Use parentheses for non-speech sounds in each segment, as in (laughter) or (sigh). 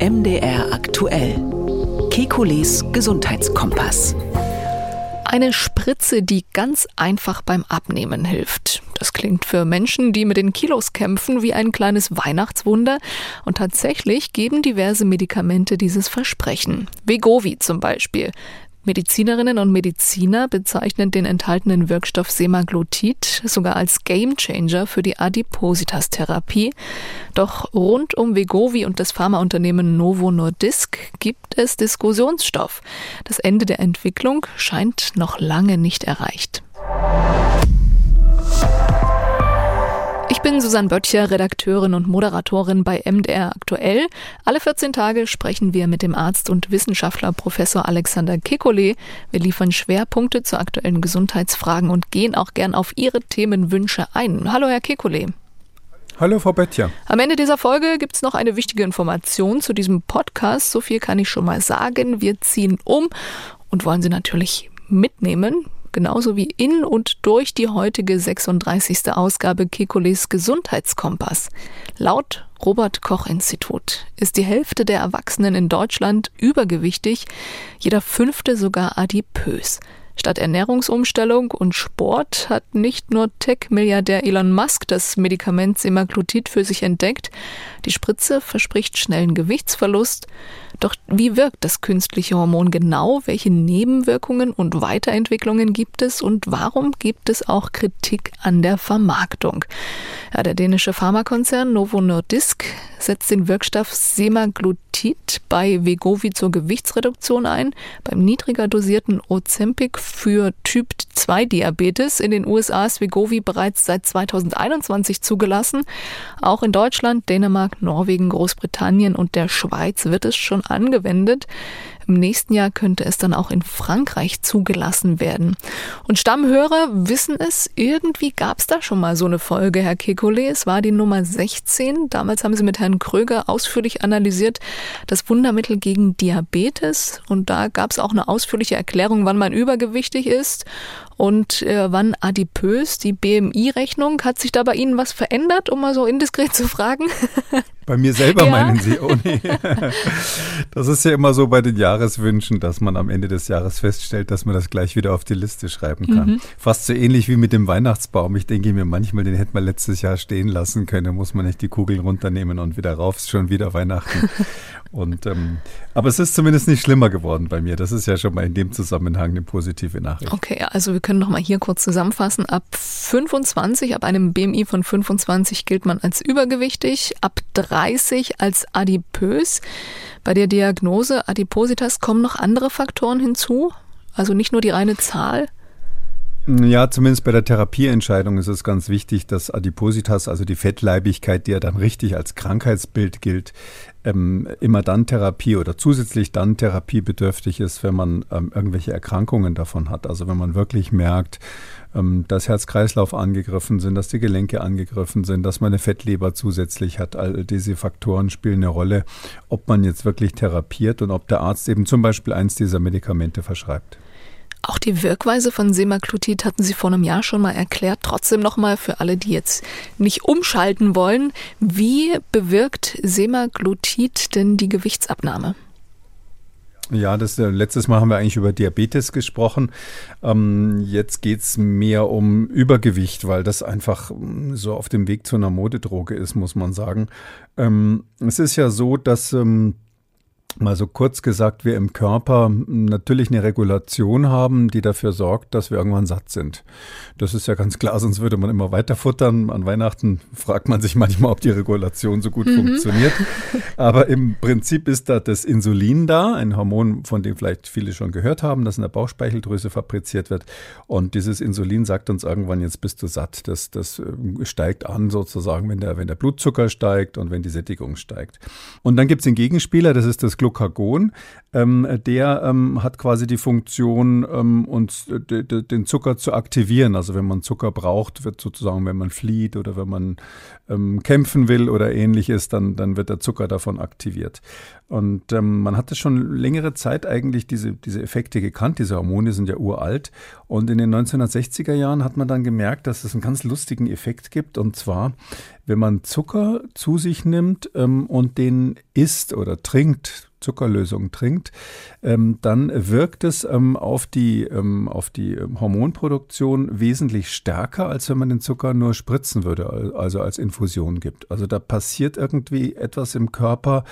MDR aktuell. Kekules Gesundheitskompass. Eine Spritze, die ganz einfach beim Abnehmen hilft. Das klingt für Menschen, die mit den Kilos kämpfen, wie ein kleines Weihnachtswunder. Und tatsächlich geben diverse Medikamente dieses Versprechen. Vegovi zum Beispiel. Medizinerinnen und Mediziner bezeichnen den enthaltenen Wirkstoff Semaglutid sogar als Gamechanger für die Adipositas-Therapie. Doch rund um Vegovi und das Pharmaunternehmen Novo Nordisk gibt es Diskussionsstoff. Das Ende der Entwicklung scheint noch lange nicht erreicht. Ich bin Susanne Böttcher, Redakteurin und Moderatorin bei MDR Aktuell. Alle 14 Tage sprechen wir mit dem Arzt und Wissenschaftler Professor Alexander Kekulé. Wir liefern Schwerpunkte zu aktuellen Gesundheitsfragen und gehen auch gern auf Ihre Themenwünsche ein. Hallo, Herr Kekulé. Hallo, Frau Böttcher. Am Ende dieser Folge gibt es noch eine wichtige Information zu diesem Podcast. So viel kann ich schon mal sagen. Wir ziehen um und wollen Sie natürlich mitnehmen genauso wie in und durch die heutige 36. Ausgabe Kekules Gesundheitskompass. Laut Robert Koch Institut ist die Hälfte der Erwachsenen in Deutschland übergewichtig, jeder fünfte sogar adipös. Statt Ernährungsumstellung und Sport hat nicht nur Tech-Milliardär Elon Musk das Medikament Semaglutid für sich entdeckt. Die Spritze verspricht schnellen Gewichtsverlust. Doch wie wirkt das künstliche Hormon genau? Welche Nebenwirkungen und Weiterentwicklungen gibt es? Und warum gibt es auch Kritik an der Vermarktung? Ja, der dänische Pharmakonzern Novo Nordisk setzt den Wirkstoff Semaglutid bei Vegovi zur Gewichtsreduktion ein. Beim niedriger dosierten Ozempic für Typ 2 Diabetes in den USA ist Vegovi bereits seit 2021 zugelassen. Auch in Deutschland, Dänemark, Norwegen, Großbritannien und der Schweiz wird es schon angewendet. Im nächsten Jahr könnte es dann auch in Frankreich zugelassen werden. Und Stammhörer wissen es, irgendwie gab es da schon mal so eine Folge, Herr Kekulé. Es war die Nummer 16. Damals haben Sie mit Herrn Kröger ausführlich analysiert das Wundermittel gegen Diabetes. Und da gab es auch eine ausführliche Erklärung, wann man übergewichtig ist und äh, wann adipös. Die BMI-Rechnung, hat sich da bei Ihnen was verändert, um mal so indiskret zu fragen? (laughs) Bei mir selber ja. meinen Sie? Oh nee. Das ist ja immer so bei den Jahreswünschen, dass man am Ende des Jahres feststellt, dass man das gleich wieder auf die Liste schreiben kann. Mhm. Fast so ähnlich wie mit dem Weihnachtsbaum. Ich denke mir manchmal, den hätte man letztes Jahr stehen lassen können. muss man nicht die Kugeln runternehmen und wieder rauf. Ist schon wieder Weihnachten. Und, ähm, aber es ist zumindest nicht schlimmer geworden bei mir. Das ist ja schon mal in dem Zusammenhang eine positive Nachricht. Okay, also wir können noch mal hier kurz zusammenfassen. Ab 25, ab einem BMI von 25 gilt man als übergewichtig, ab 30 als adipös. Bei der Diagnose Adipositas kommen noch andere Faktoren hinzu, also nicht nur die reine Zahl. Ja, zumindest bei der Therapieentscheidung ist es ganz wichtig, dass Adipositas, also die Fettleibigkeit, die ja dann richtig als Krankheitsbild gilt, ähm, immer dann Therapie oder zusätzlich dann therapiebedürftig ist, wenn man ähm, irgendwelche Erkrankungen davon hat. Also wenn man wirklich merkt, ähm, dass Herz-Kreislauf angegriffen sind, dass die Gelenke angegriffen sind, dass man eine Fettleber zusätzlich hat. All diese Faktoren spielen eine Rolle, ob man jetzt wirklich therapiert und ob der Arzt eben zum Beispiel eins dieser Medikamente verschreibt. Auch die Wirkweise von Semaglutid hatten Sie vor einem Jahr schon mal erklärt. Trotzdem nochmal für alle, die jetzt nicht umschalten wollen. Wie bewirkt Semaglutid denn die Gewichtsabnahme? Ja, das äh, letztes Mal haben wir eigentlich über Diabetes gesprochen. Ähm, jetzt es mehr um Übergewicht, weil das einfach ähm, so auf dem Weg zu einer Modedroge ist, muss man sagen. Ähm, es ist ja so, dass ähm, mal so kurz gesagt, wir im Körper natürlich eine Regulation haben, die dafür sorgt, dass wir irgendwann satt sind. Das ist ja ganz klar, sonst würde man immer weiter futtern. An Weihnachten fragt man sich manchmal, ob die Regulation so gut mhm. funktioniert. (laughs) Aber im Prinzip ist da das Insulin da, ein Hormon, von dem vielleicht viele schon gehört haben, das in der Bauchspeicheldrüse fabriziert wird. Und dieses Insulin sagt uns irgendwann, jetzt bist du satt. Das, das äh, steigt an sozusagen, wenn der, wenn der Blutzucker steigt und wenn die Sättigung steigt. Und dann gibt es den Gegenspieler, das ist das Glucose Glucagon. Ähm, der ähm, hat quasi die Funktion, ähm, uns den Zucker zu aktivieren. Also wenn man Zucker braucht, wird sozusagen, wenn man flieht oder wenn man ähm, kämpfen will oder ähnliches, dann, dann wird der Zucker davon aktiviert. Und ähm, man hatte schon längere Zeit eigentlich diese, diese Effekte gekannt. Diese Hormone sind ja uralt. Und in den 1960er Jahren hat man dann gemerkt, dass es einen ganz lustigen Effekt gibt. Und zwar, wenn man Zucker zu sich nimmt ähm, und den isst oder trinkt, Zuckerlösung trinkt, ähm, dann wirkt es ähm, auf die, ähm, auf die ähm, Hormonproduktion wesentlich stärker, als wenn man den Zucker nur spritzen würde, also als Infusion gibt. Also da passiert irgendwie etwas im Körper,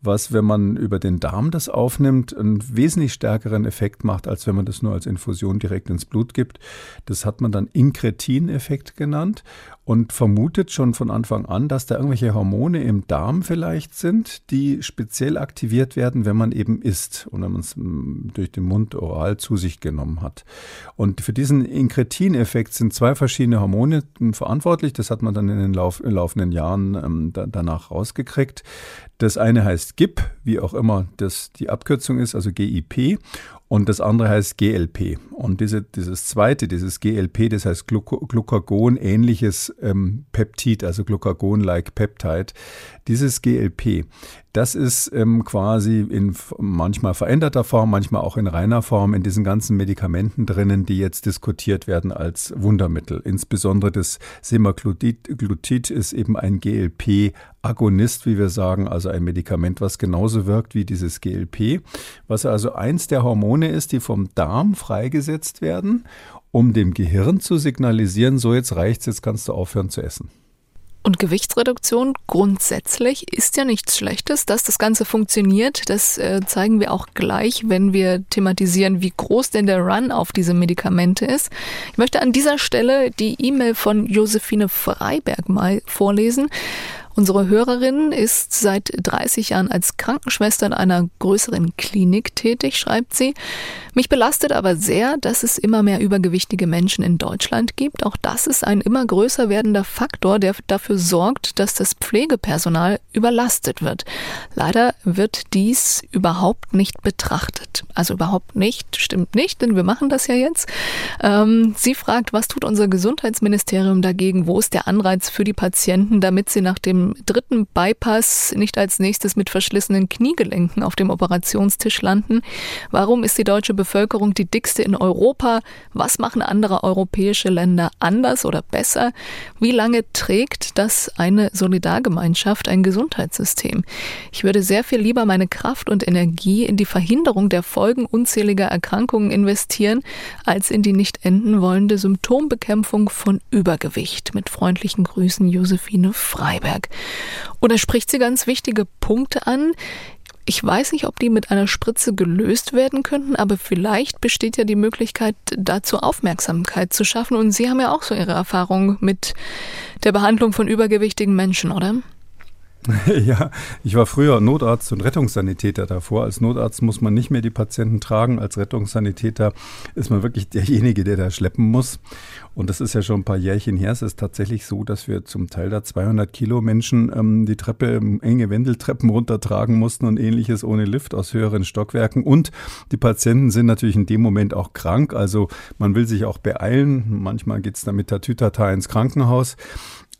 was, wenn man über den Darm das aufnimmt, einen wesentlich stärkeren Effekt macht, als wenn man das nur als Infusion direkt ins Blut gibt. Das hat man dann Inkretin-Effekt genannt und vermutet schon von Anfang an, dass da irgendwelche Hormone im Darm vielleicht sind, die speziell aktiviert werden, wenn man eben isst und wenn man es hm, durch den Mund oral zu sich genommen hat. Und für diesen Inkretin-Effekt sind zwei verschiedene Hormone verantwortlich. Das hat man dann in den lauf laufenden Jahren ähm, da danach rausgekriegt. Das eine heißt GIP, wie auch immer das die Abkürzung ist, also GIP. Und das andere heißt GLP. Und diese, dieses zweite, dieses GLP, das heißt Glucagon, ähnliches ähm, Peptid, also Glucagon-like Peptide. Dieses GLP, das ist ähm, quasi in manchmal veränderter Form, manchmal auch in reiner Form in diesen ganzen Medikamenten drinnen, die jetzt diskutiert werden als Wundermittel. Insbesondere das Semaglutid ist eben ein GLP-Agonist, wie wir sagen, also ein Medikament, was genauso wirkt wie dieses GLP, was also eins der Hormone ist, die vom Darm freigesetzt werden, um dem Gehirn zu signalisieren, so jetzt reicht's, jetzt kannst du aufhören zu essen. Und Gewichtsreduktion grundsätzlich ist ja nichts Schlechtes, dass das Ganze funktioniert. Das äh, zeigen wir auch gleich, wenn wir thematisieren, wie groß denn der Run auf diese Medikamente ist. Ich möchte an dieser Stelle die E-Mail von Josephine Freiberg mal vorlesen. Unsere Hörerin ist seit 30 Jahren als Krankenschwester in einer größeren Klinik tätig, schreibt sie. Mich belastet aber sehr, dass es immer mehr übergewichtige Menschen in Deutschland gibt. Auch das ist ein immer größer werdender Faktor, der dafür sorgt, dass das Pflegepersonal überlastet wird. Leider wird dies überhaupt nicht betrachtet. Also überhaupt nicht, stimmt nicht, denn wir machen das ja jetzt. Ähm, sie fragt, was tut unser Gesundheitsministerium dagegen? Wo ist der Anreiz für die Patienten, damit sie nach dem dritten Bypass nicht als nächstes mit verschlissenen Kniegelenken auf dem Operationstisch landen? Warum ist die deutsche Bevölkerung die dickste in Europa? Was machen andere europäische Länder anders oder besser? Wie lange trägt das eine Solidargemeinschaft, ein Gesundheitssystem? Ich würde sehr viel lieber meine Kraft und Energie in die Verhinderung der Folgen unzähliger Erkrankungen investieren, als in die nicht enden wollende Symptombekämpfung von Übergewicht. Mit freundlichen Grüßen, Josephine Freiberg. Und er spricht sie ganz wichtige Punkte an. Ich weiß nicht, ob die mit einer Spritze gelöst werden könnten, aber vielleicht besteht ja die Möglichkeit, dazu Aufmerksamkeit zu schaffen. Und Sie haben ja auch so Ihre Erfahrung mit der Behandlung von übergewichtigen Menschen, oder? (laughs) Ja, ich war früher Notarzt und Rettungssanitäter davor. Als Notarzt muss man nicht mehr die Patienten tragen. Als Rettungssanitäter ist man wirklich derjenige, der da schleppen muss. Und das ist ja schon ein paar Jährchen her. Es ist tatsächlich so, dass wir zum Teil da 200 Kilo Menschen ähm, die Treppe, enge Wendeltreppen runtertragen mussten und ähnliches ohne Lift aus höheren Stockwerken. Und die Patienten sind natürlich in dem Moment auch krank. Also man will sich auch beeilen. Manchmal geht es dann mit der Tütata ins Krankenhaus.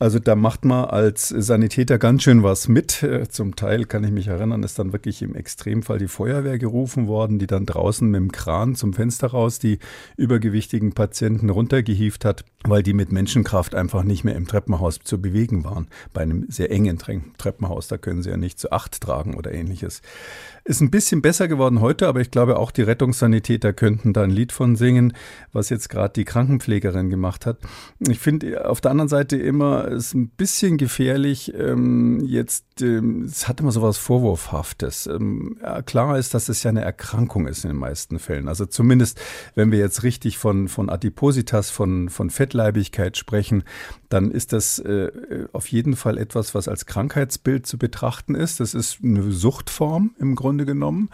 Also da macht man als Sanitäter ganz schön was mit. Äh, zum Teil kann ich mich erinnern, ist dann wirklich im Extremfall die Feuerwehr gerufen worden, die dann draußen mit dem Kran zum Fenster raus die übergewichtigen Patienten runtergehieft hat, weil die mit Menschenkraft einfach nicht mehr im Treppenhaus zu bewegen waren. Bei einem sehr engen Treppenhaus, da können sie ja nicht zu acht tragen oder ähnliches. Ist ein bisschen besser geworden heute, aber ich glaube auch die Rettungssanitäter könnten da ein Lied von singen, was jetzt gerade die Krankenpflegerin gemacht hat. Ich finde auf der anderen Seite immer es ein bisschen gefährlich, ähm, jetzt, ähm, es hat immer so was Vorwurfhaftes. Ähm, ja, klar ist, dass es ja eine Erkrankung ist in den meisten Fällen. Also zumindest, wenn wir jetzt richtig von, von Adipositas, von, von Fettleibigkeit sprechen, dann ist das äh, auf jeden Fall etwas, was als Krankheitsbild zu betrachten ist. Das ist eine Suchtform im Grunde Grunde genommen,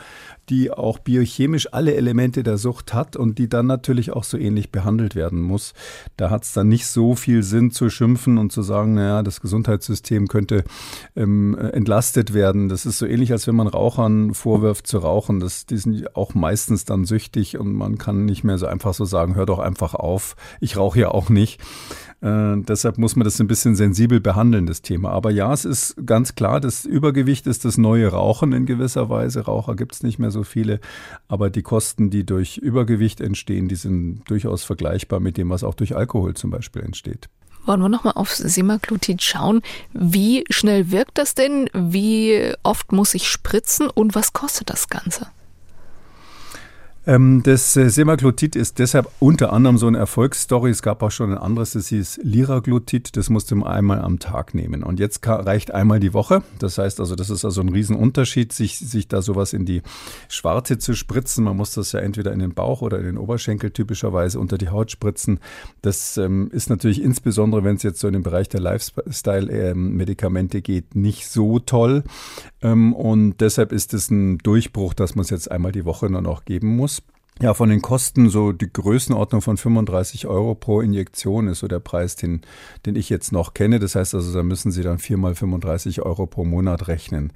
die auch biochemisch alle Elemente der Sucht hat und die dann natürlich auch so ähnlich behandelt werden muss. Da hat es dann nicht so viel Sinn zu schimpfen und zu sagen, naja, das Gesundheitssystem könnte ähm, entlastet werden. Das ist so ähnlich, als wenn man Rauchern vorwirft zu rauchen. Das, die sind auch meistens dann süchtig und man kann nicht mehr so einfach so sagen, hör doch einfach auf. Ich rauche ja auch nicht. Äh, deshalb muss man das ein bisschen sensibel behandeln, das Thema. Aber ja, es ist ganz klar, das Übergewicht ist das neue Rauchen in gewisser Weise. Raucher gibt es nicht mehr so viele, aber die Kosten, die durch Übergewicht entstehen, die sind durchaus vergleichbar mit dem, was auch durch Alkohol zum Beispiel entsteht. Wollen wir nochmal auf Semaglutid schauen. Wie schnell wirkt das denn? Wie oft muss ich spritzen und was kostet das Ganze? Ähm, das äh, Semaglutid ist deshalb unter anderem so eine Erfolgsstory. Es gab auch schon ein anderes, das hieß Liraglutid. Das musste man einmal am Tag nehmen. Und jetzt reicht einmal die Woche. Das heißt also, das ist also ein Riesenunterschied, sich, sich da sowas in die Schwarte zu spritzen. Man muss das ja entweder in den Bauch oder in den Oberschenkel typischerweise unter die Haut spritzen. Das ähm, ist natürlich insbesondere, wenn es jetzt so in den Bereich der Lifestyle-Medikamente ähm, geht, nicht so toll. Ähm, und deshalb ist es ein Durchbruch, dass man es jetzt einmal die Woche nur noch geben muss. Ja, von den Kosten so die Größenordnung von 35 Euro pro Injektion ist so der Preis, den, den ich jetzt noch kenne. Das heißt also, da müssen Sie dann viermal 35 Euro pro Monat rechnen.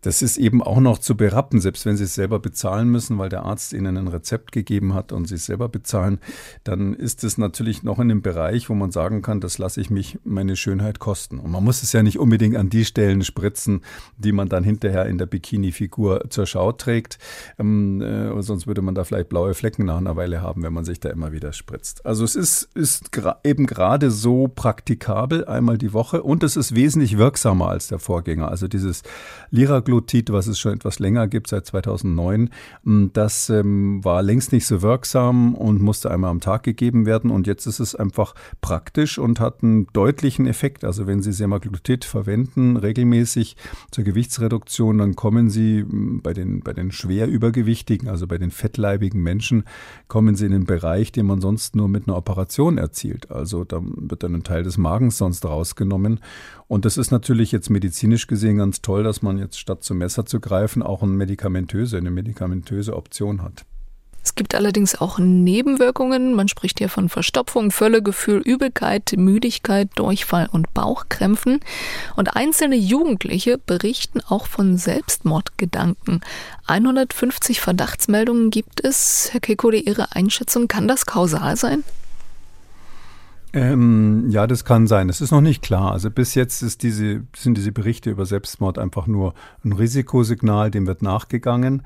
Das ist eben auch noch zu berappen, selbst wenn Sie es selber bezahlen müssen, weil der Arzt Ihnen ein Rezept gegeben hat und Sie es selber bezahlen, dann ist es natürlich noch in einem Bereich, wo man sagen kann, das lasse ich mich meine Schönheit kosten. Und man muss es ja nicht unbedingt an die Stellen spritzen, die man dann hinterher in der Bikini-Figur zur Schau trägt. Ähm, äh, sonst würde man da vielleicht blaue Flecken nach einer Weile haben, wenn man sich da immer wieder spritzt. Also es ist, ist gra eben gerade so praktikabel einmal die Woche und es ist wesentlich wirksamer als der Vorgänger. Also dieses Liraglutid was es schon etwas länger gibt, seit 2009, mm, das ähm, war längst nicht so wirksam und musste einmal am Tag gegeben werden. Und jetzt ist es einfach praktisch und hat einen deutlichen Effekt. Also wenn Sie Semaglutid verwenden, regelmäßig zur Gewichtsreduktion, dann kommen Sie mm, bei den, bei den schwer übergewichtigen, also bei den fettleibigen Menschen, kommen Sie in den Bereich, den man sonst nur mit einer Operation erzielt. Also da wird dann ein Teil des Magens sonst rausgenommen. Und das ist natürlich jetzt medizinisch gesehen ganz toll, dass man jetzt statt zum Messer zu greifen auch eine medikamentöse, eine medikamentöse Option hat. Es gibt allerdings auch Nebenwirkungen. Man spricht hier von Verstopfung, Völlegefühl, Übelkeit, Müdigkeit, Durchfall und Bauchkrämpfen. Und einzelne Jugendliche berichten auch von Selbstmordgedanken. 150 Verdachtsmeldungen gibt es. Herr Kekode, Ihre Einschätzung, kann das kausal sein? Ähm, ja, das kann sein. Das ist noch nicht klar. Also bis jetzt diese, sind diese Berichte über Selbstmord einfach nur ein Risikosignal, dem wird nachgegangen.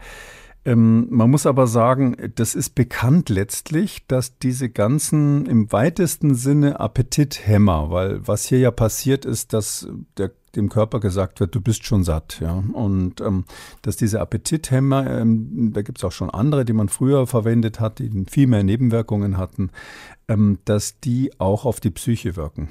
Ähm, man muss aber sagen, das ist bekannt letztlich, dass diese ganzen im weitesten Sinne Appetithämmer, weil was hier ja passiert ist, dass der dem Körper gesagt wird, du bist schon satt. Ja? Und ähm, dass diese Appetithämmer, ähm, da gibt es auch schon andere, die man früher verwendet hat, die viel mehr Nebenwirkungen hatten, ähm, dass die auch auf die Psyche wirken.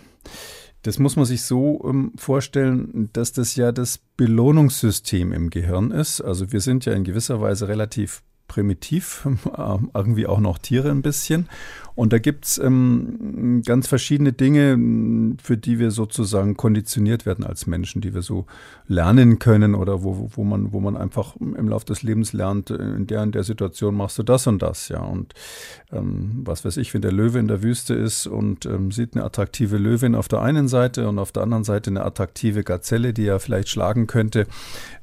Das muss man sich so ähm, vorstellen, dass das ja das Belohnungssystem im Gehirn ist. Also wir sind ja in gewisser Weise relativ primitiv, (laughs) äh, irgendwie auch noch Tiere ein bisschen. Und da gibt's ähm, ganz verschiedene Dinge, für die wir sozusagen konditioniert werden als Menschen, die wir so lernen können oder wo, wo, man, wo man einfach im Laufe des Lebens lernt, in der in der Situation machst du das und das, ja. Und ähm, was weiß ich, wenn der Löwe in der Wüste ist und ähm, sieht eine attraktive Löwin auf der einen Seite und auf der anderen Seite eine attraktive Gazelle, die er vielleicht schlagen könnte,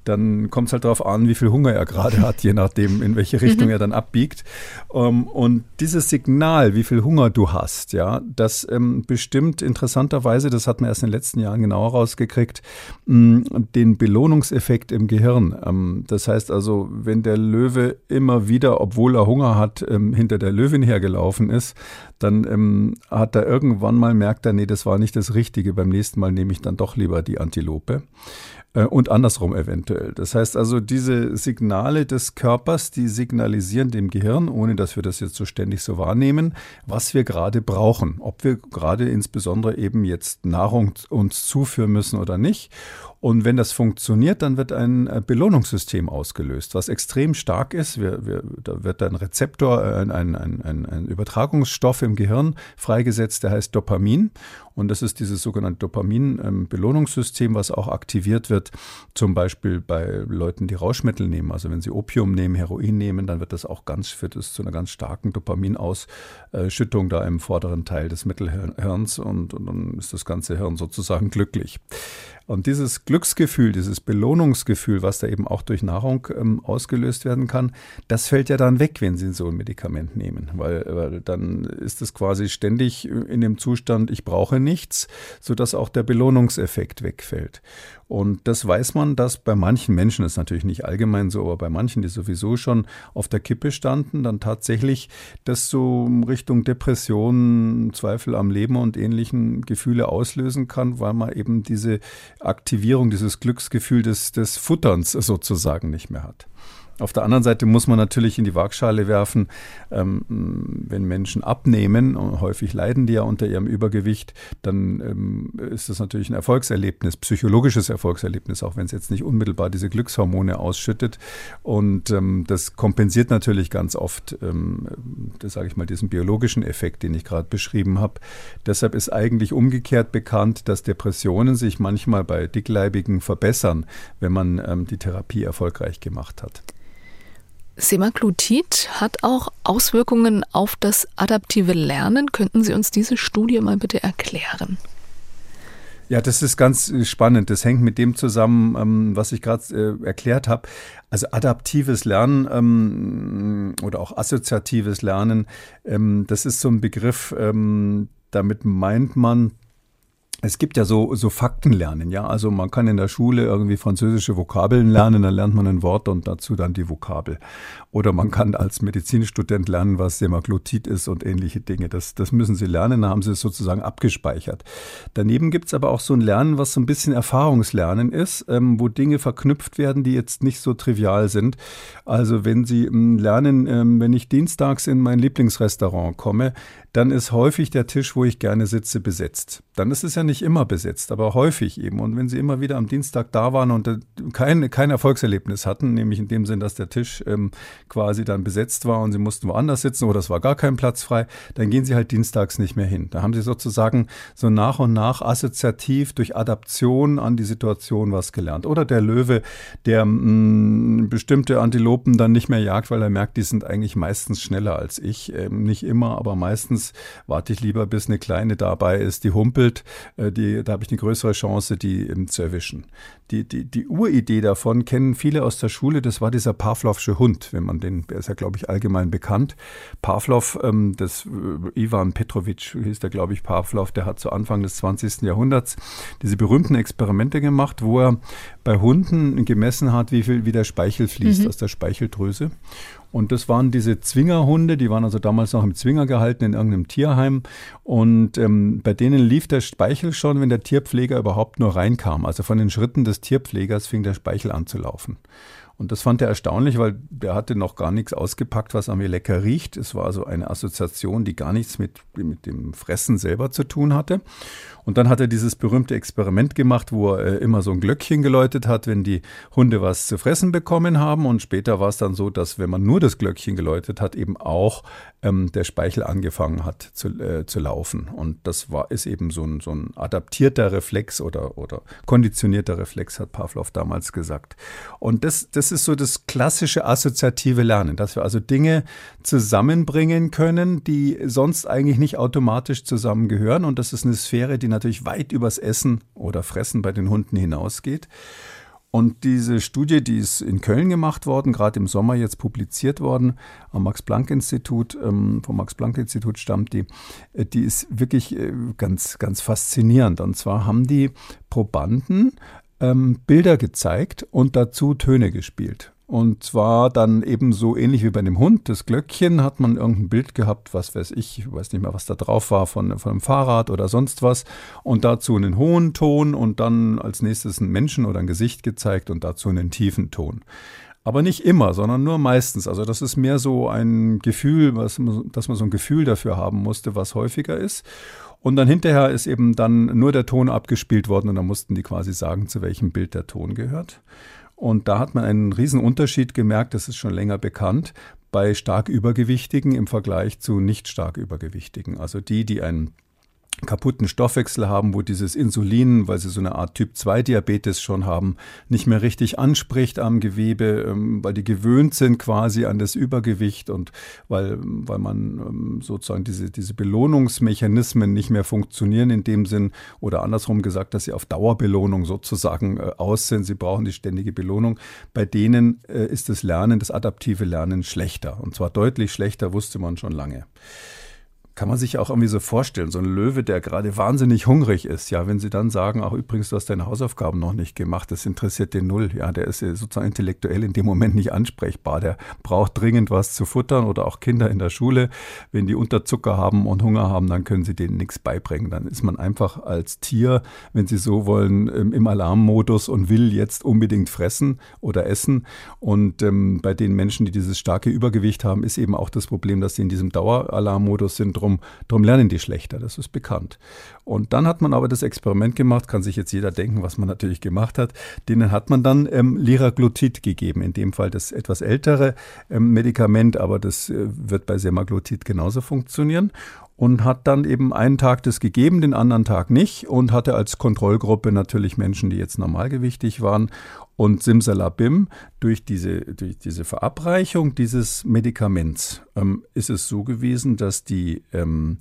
dann kommt es halt darauf an, wie viel Hunger er gerade hat, je nachdem, in welche Richtung mhm. er dann abbiegt. Ähm, und dieses Signal, wie viel Hunger du hast, ja, das ähm, bestimmt interessanterweise, das hat man erst in den letzten Jahren genauer rausgekriegt, mh, den Belohnungseffekt im Gehirn. Ähm, das heißt also, wenn der Löwe immer wieder, obwohl er Hunger hat, ähm, hinter der Löwin hergelaufen ist, dann ähm, hat er irgendwann mal merkt er, nee, das war nicht das Richtige. Beim nächsten Mal nehme ich dann doch lieber die Antilope. Äh, und andersrum eventuell. Das heißt also, diese Signale des Körpers, die signalisieren dem Gehirn, ohne dass wir das jetzt so ständig so wahrnehmen, was wir gerade brauchen. Ob wir gerade insbesondere eben jetzt Nahrung uns zuführen müssen oder nicht. Und wenn das funktioniert, dann wird ein äh, Belohnungssystem ausgelöst, was extrem stark ist. Wir, wir, da wird ein Rezeptor, äh, ein, ein, ein, ein Übertragungsstoff im Gehirn freigesetzt, der heißt Dopamin. Und das ist dieses sogenannte Dopamin-Belohnungssystem, was auch aktiviert wird, zum Beispiel bei Leuten, die Rauschmittel nehmen. Also wenn sie Opium nehmen, Heroin nehmen, dann wird das auch ganz, führt es zu einer ganz starken Dopaminausschüttung da im vorderen Teil des Mittelhirns und, und dann ist das ganze Hirn sozusagen glücklich. Und dieses Glücksgefühl, dieses Belohnungsgefühl, was da eben auch durch Nahrung ähm, ausgelöst werden kann, das fällt ja dann weg, wenn Sie so ein Medikament nehmen, weil, weil dann ist es quasi ständig in dem Zustand, ich brauche nichts, sodass auch der Belohnungseffekt wegfällt. Und das weiß man, dass bei manchen Menschen, das ist natürlich nicht allgemein so, aber bei manchen, die sowieso schon auf der Kippe standen, dann tatsächlich das so Richtung Depression, Zweifel am Leben und ähnlichen Gefühle auslösen kann, weil man eben diese Aktivierung, dieses Glücksgefühl des, des Futterns sozusagen nicht mehr hat. Auf der anderen Seite muss man natürlich in die Waagschale werfen, ähm, wenn Menschen abnehmen, und häufig leiden die ja unter ihrem Übergewicht, dann ähm, ist das natürlich ein Erfolgserlebnis, psychologisches Erfolgserlebnis, auch wenn es jetzt nicht unmittelbar diese Glückshormone ausschüttet. Und ähm, das kompensiert natürlich ganz oft, ähm, das sage ich mal, diesen biologischen Effekt, den ich gerade beschrieben habe. Deshalb ist eigentlich umgekehrt bekannt, dass Depressionen sich manchmal bei Dickleibigen verbessern, wenn man ähm, die Therapie erfolgreich gemacht hat. Semaglutid hat auch Auswirkungen auf das adaptive Lernen. Könnten Sie uns diese Studie mal bitte erklären? Ja, das ist ganz spannend. Das hängt mit dem zusammen, ähm, was ich gerade äh, erklärt habe. Also adaptives Lernen ähm, oder auch assoziatives Lernen, ähm, das ist so ein Begriff, damit meint man, es gibt ja so, so Faktenlernen, ja. Also man kann in der Schule irgendwie französische Vokabeln lernen, dann lernt man ein Wort und dazu dann die Vokabel. Oder man kann als Medizinstudent lernen, was Semaglutid ist und ähnliche Dinge. Das, das müssen sie lernen, da haben sie es sozusagen abgespeichert. Daneben gibt's aber auch so ein Lernen, was so ein bisschen Erfahrungslernen ist, ähm, wo Dinge verknüpft werden, die jetzt nicht so trivial sind. Also wenn Sie ähm, lernen, ähm, wenn ich dienstags in mein Lieblingsrestaurant komme, dann ist häufig der Tisch, wo ich gerne sitze, besetzt. Dann ist es ja nicht immer besetzt, aber häufig eben. Und wenn Sie immer wieder am Dienstag da waren und äh, kein, kein Erfolgserlebnis hatten, nämlich in dem Sinn, dass der Tisch ähm, quasi dann besetzt war und Sie mussten woanders sitzen oder es war gar kein Platz frei, dann gehen Sie halt dienstags nicht mehr hin. Da haben Sie sozusagen so nach und nach assoziativ durch Adaption an die Situation was gelernt. Oder der Löwe, der mh, mm, bestimmte Antilopen dann nicht mehr jagt, weil er merkt, die sind eigentlich meistens schneller als ich. Ähm, nicht immer, aber meistens warte ich lieber, bis eine kleine dabei ist, die humpelt. Äh, die, da habe ich eine größere Chance, die ähm, zu erwischen. Die, die, die Uridee davon kennen viele aus der Schule. Das war dieser Pavlovsche Hund, wenn man den, der ist ja, glaube ich, allgemein bekannt. Pavlov, ähm, das äh, Ivan Petrovich hieß der, glaube ich, Pavlov, der hat zu Anfang des 20. Jahrhunderts diese berühmten Experimente gemacht, wo er bei Hunden gemessen hat, wie viel wie der Speichel fließt mhm. aus der Speicheldrüse. Und das waren diese Zwingerhunde, die waren also damals noch im Zwinger gehalten in irgendeinem Tierheim. Und ähm, bei denen lief der Speichel schon, wenn der Tierpfleger überhaupt nur reinkam. Also von den Schritten des Tierpflegers fing der Speichel an zu laufen. Und das fand er erstaunlich, weil der hatte noch gar nichts ausgepackt, was an mir lecker riecht. Es war also eine Assoziation, die gar nichts mit, mit dem Fressen selber zu tun hatte. Und dann hat er dieses berühmte Experiment gemacht, wo er äh, immer so ein Glöckchen geläutet hat, wenn die Hunde was zu fressen bekommen haben. Und später war es dann so, dass wenn man nur das Glöckchen geläutet hat, eben auch ähm, der Speichel angefangen hat zu, äh, zu laufen. Und das war, ist eben so ein, so ein adaptierter Reflex oder, oder konditionierter Reflex, hat Pavlov damals gesagt. Und das, das ist so das klassische assoziative Lernen, dass wir also Dinge zusammenbringen können, die sonst eigentlich nicht automatisch zusammengehören. Und das ist eine Sphäre, die natürlich weit übers Essen oder Fressen bei den Hunden hinausgeht. Und diese Studie, die ist in Köln gemacht worden, gerade im Sommer jetzt publiziert worden, am Max-Planck-Institut, ähm, vom Max-Planck-Institut stammt die, äh, die ist wirklich äh, ganz, ganz faszinierend. Und zwar haben die Probanden ähm, Bilder gezeigt und dazu Töne gespielt. Und zwar dann eben so ähnlich wie bei dem Hund, das Glöckchen, hat man irgendein Bild gehabt, was weiß ich, ich weiß nicht mehr, was da drauf war, von, von einem Fahrrad oder sonst was. Und dazu einen hohen Ton und dann als nächstes einen Menschen oder ein Gesicht gezeigt und dazu einen tiefen Ton. Aber nicht immer, sondern nur meistens. Also das ist mehr so ein Gefühl, was, dass man so ein Gefühl dafür haben musste, was häufiger ist. Und dann hinterher ist eben dann nur der Ton abgespielt worden und dann mussten die quasi sagen, zu welchem Bild der Ton gehört. Und da hat man einen riesen Unterschied gemerkt, das ist schon länger bekannt, bei stark Übergewichtigen im Vergleich zu nicht stark Übergewichtigen. Also die, die einen kaputten Stoffwechsel haben, wo dieses Insulin, weil sie so eine Art Typ-2-Diabetes schon haben, nicht mehr richtig anspricht am Gewebe, ähm, weil die gewöhnt sind quasi an das Übergewicht und weil, weil man ähm, sozusagen diese, diese Belohnungsmechanismen nicht mehr funktionieren in dem Sinn oder andersrum gesagt, dass sie auf Dauerbelohnung sozusagen äh, aus sind. Sie brauchen die ständige Belohnung. Bei denen äh, ist das Lernen, das adaptive Lernen schlechter und zwar deutlich schlechter, wusste man schon lange kann man sich auch irgendwie so vorstellen, so ein Löwe, der gerade wahnsinnig hungrig ist, ja, wenn sie dann sagen, ach übrigens, du hast deine Hausaufgaben noch nicht gemacht, das interessiert den null, ja, der ist sozusagen intellektuell in dem Moment nicht ansprechbar, der braucht dringend was zu futtern oder auch Kinder in der Schule, wenn die Unterzucker haben und Hunger haben, dann können sie denen nichts beibringen, dann ist man einfach als Tier, wenn sie so wollen, im Alarmmodus und will jetzt unbedingt fressen oder essen. Und ähm, bei den Menschen, die dieses starke Übergewicht haben, ist eben auch das Problem, dass sie in diesem Daueralarmmodus sind, drum, drum lernen die schlechter, das ist bekannt. Und dann hat man aber das Experiment gemacht, kann sich jetzt jeder denken, was man natürlich gemacht hat. Denen hat man dann ähm, Liraglutid gegeben, in dem Fall das etwas ältere ähm, Medikament, aber das äh, wird bei Semaglutid genauso funktionieren und hat dann eben einen Tag das gegeben, den anderen Tag nicht und hatte als Kontrollgruppe natürlich Menschen, die jetzt normalgewichtig waren und Simsalabim, durch diese, durch diese Verabreichung dieses Medikaments ähm, ist es so gewesen, dass die, ähm,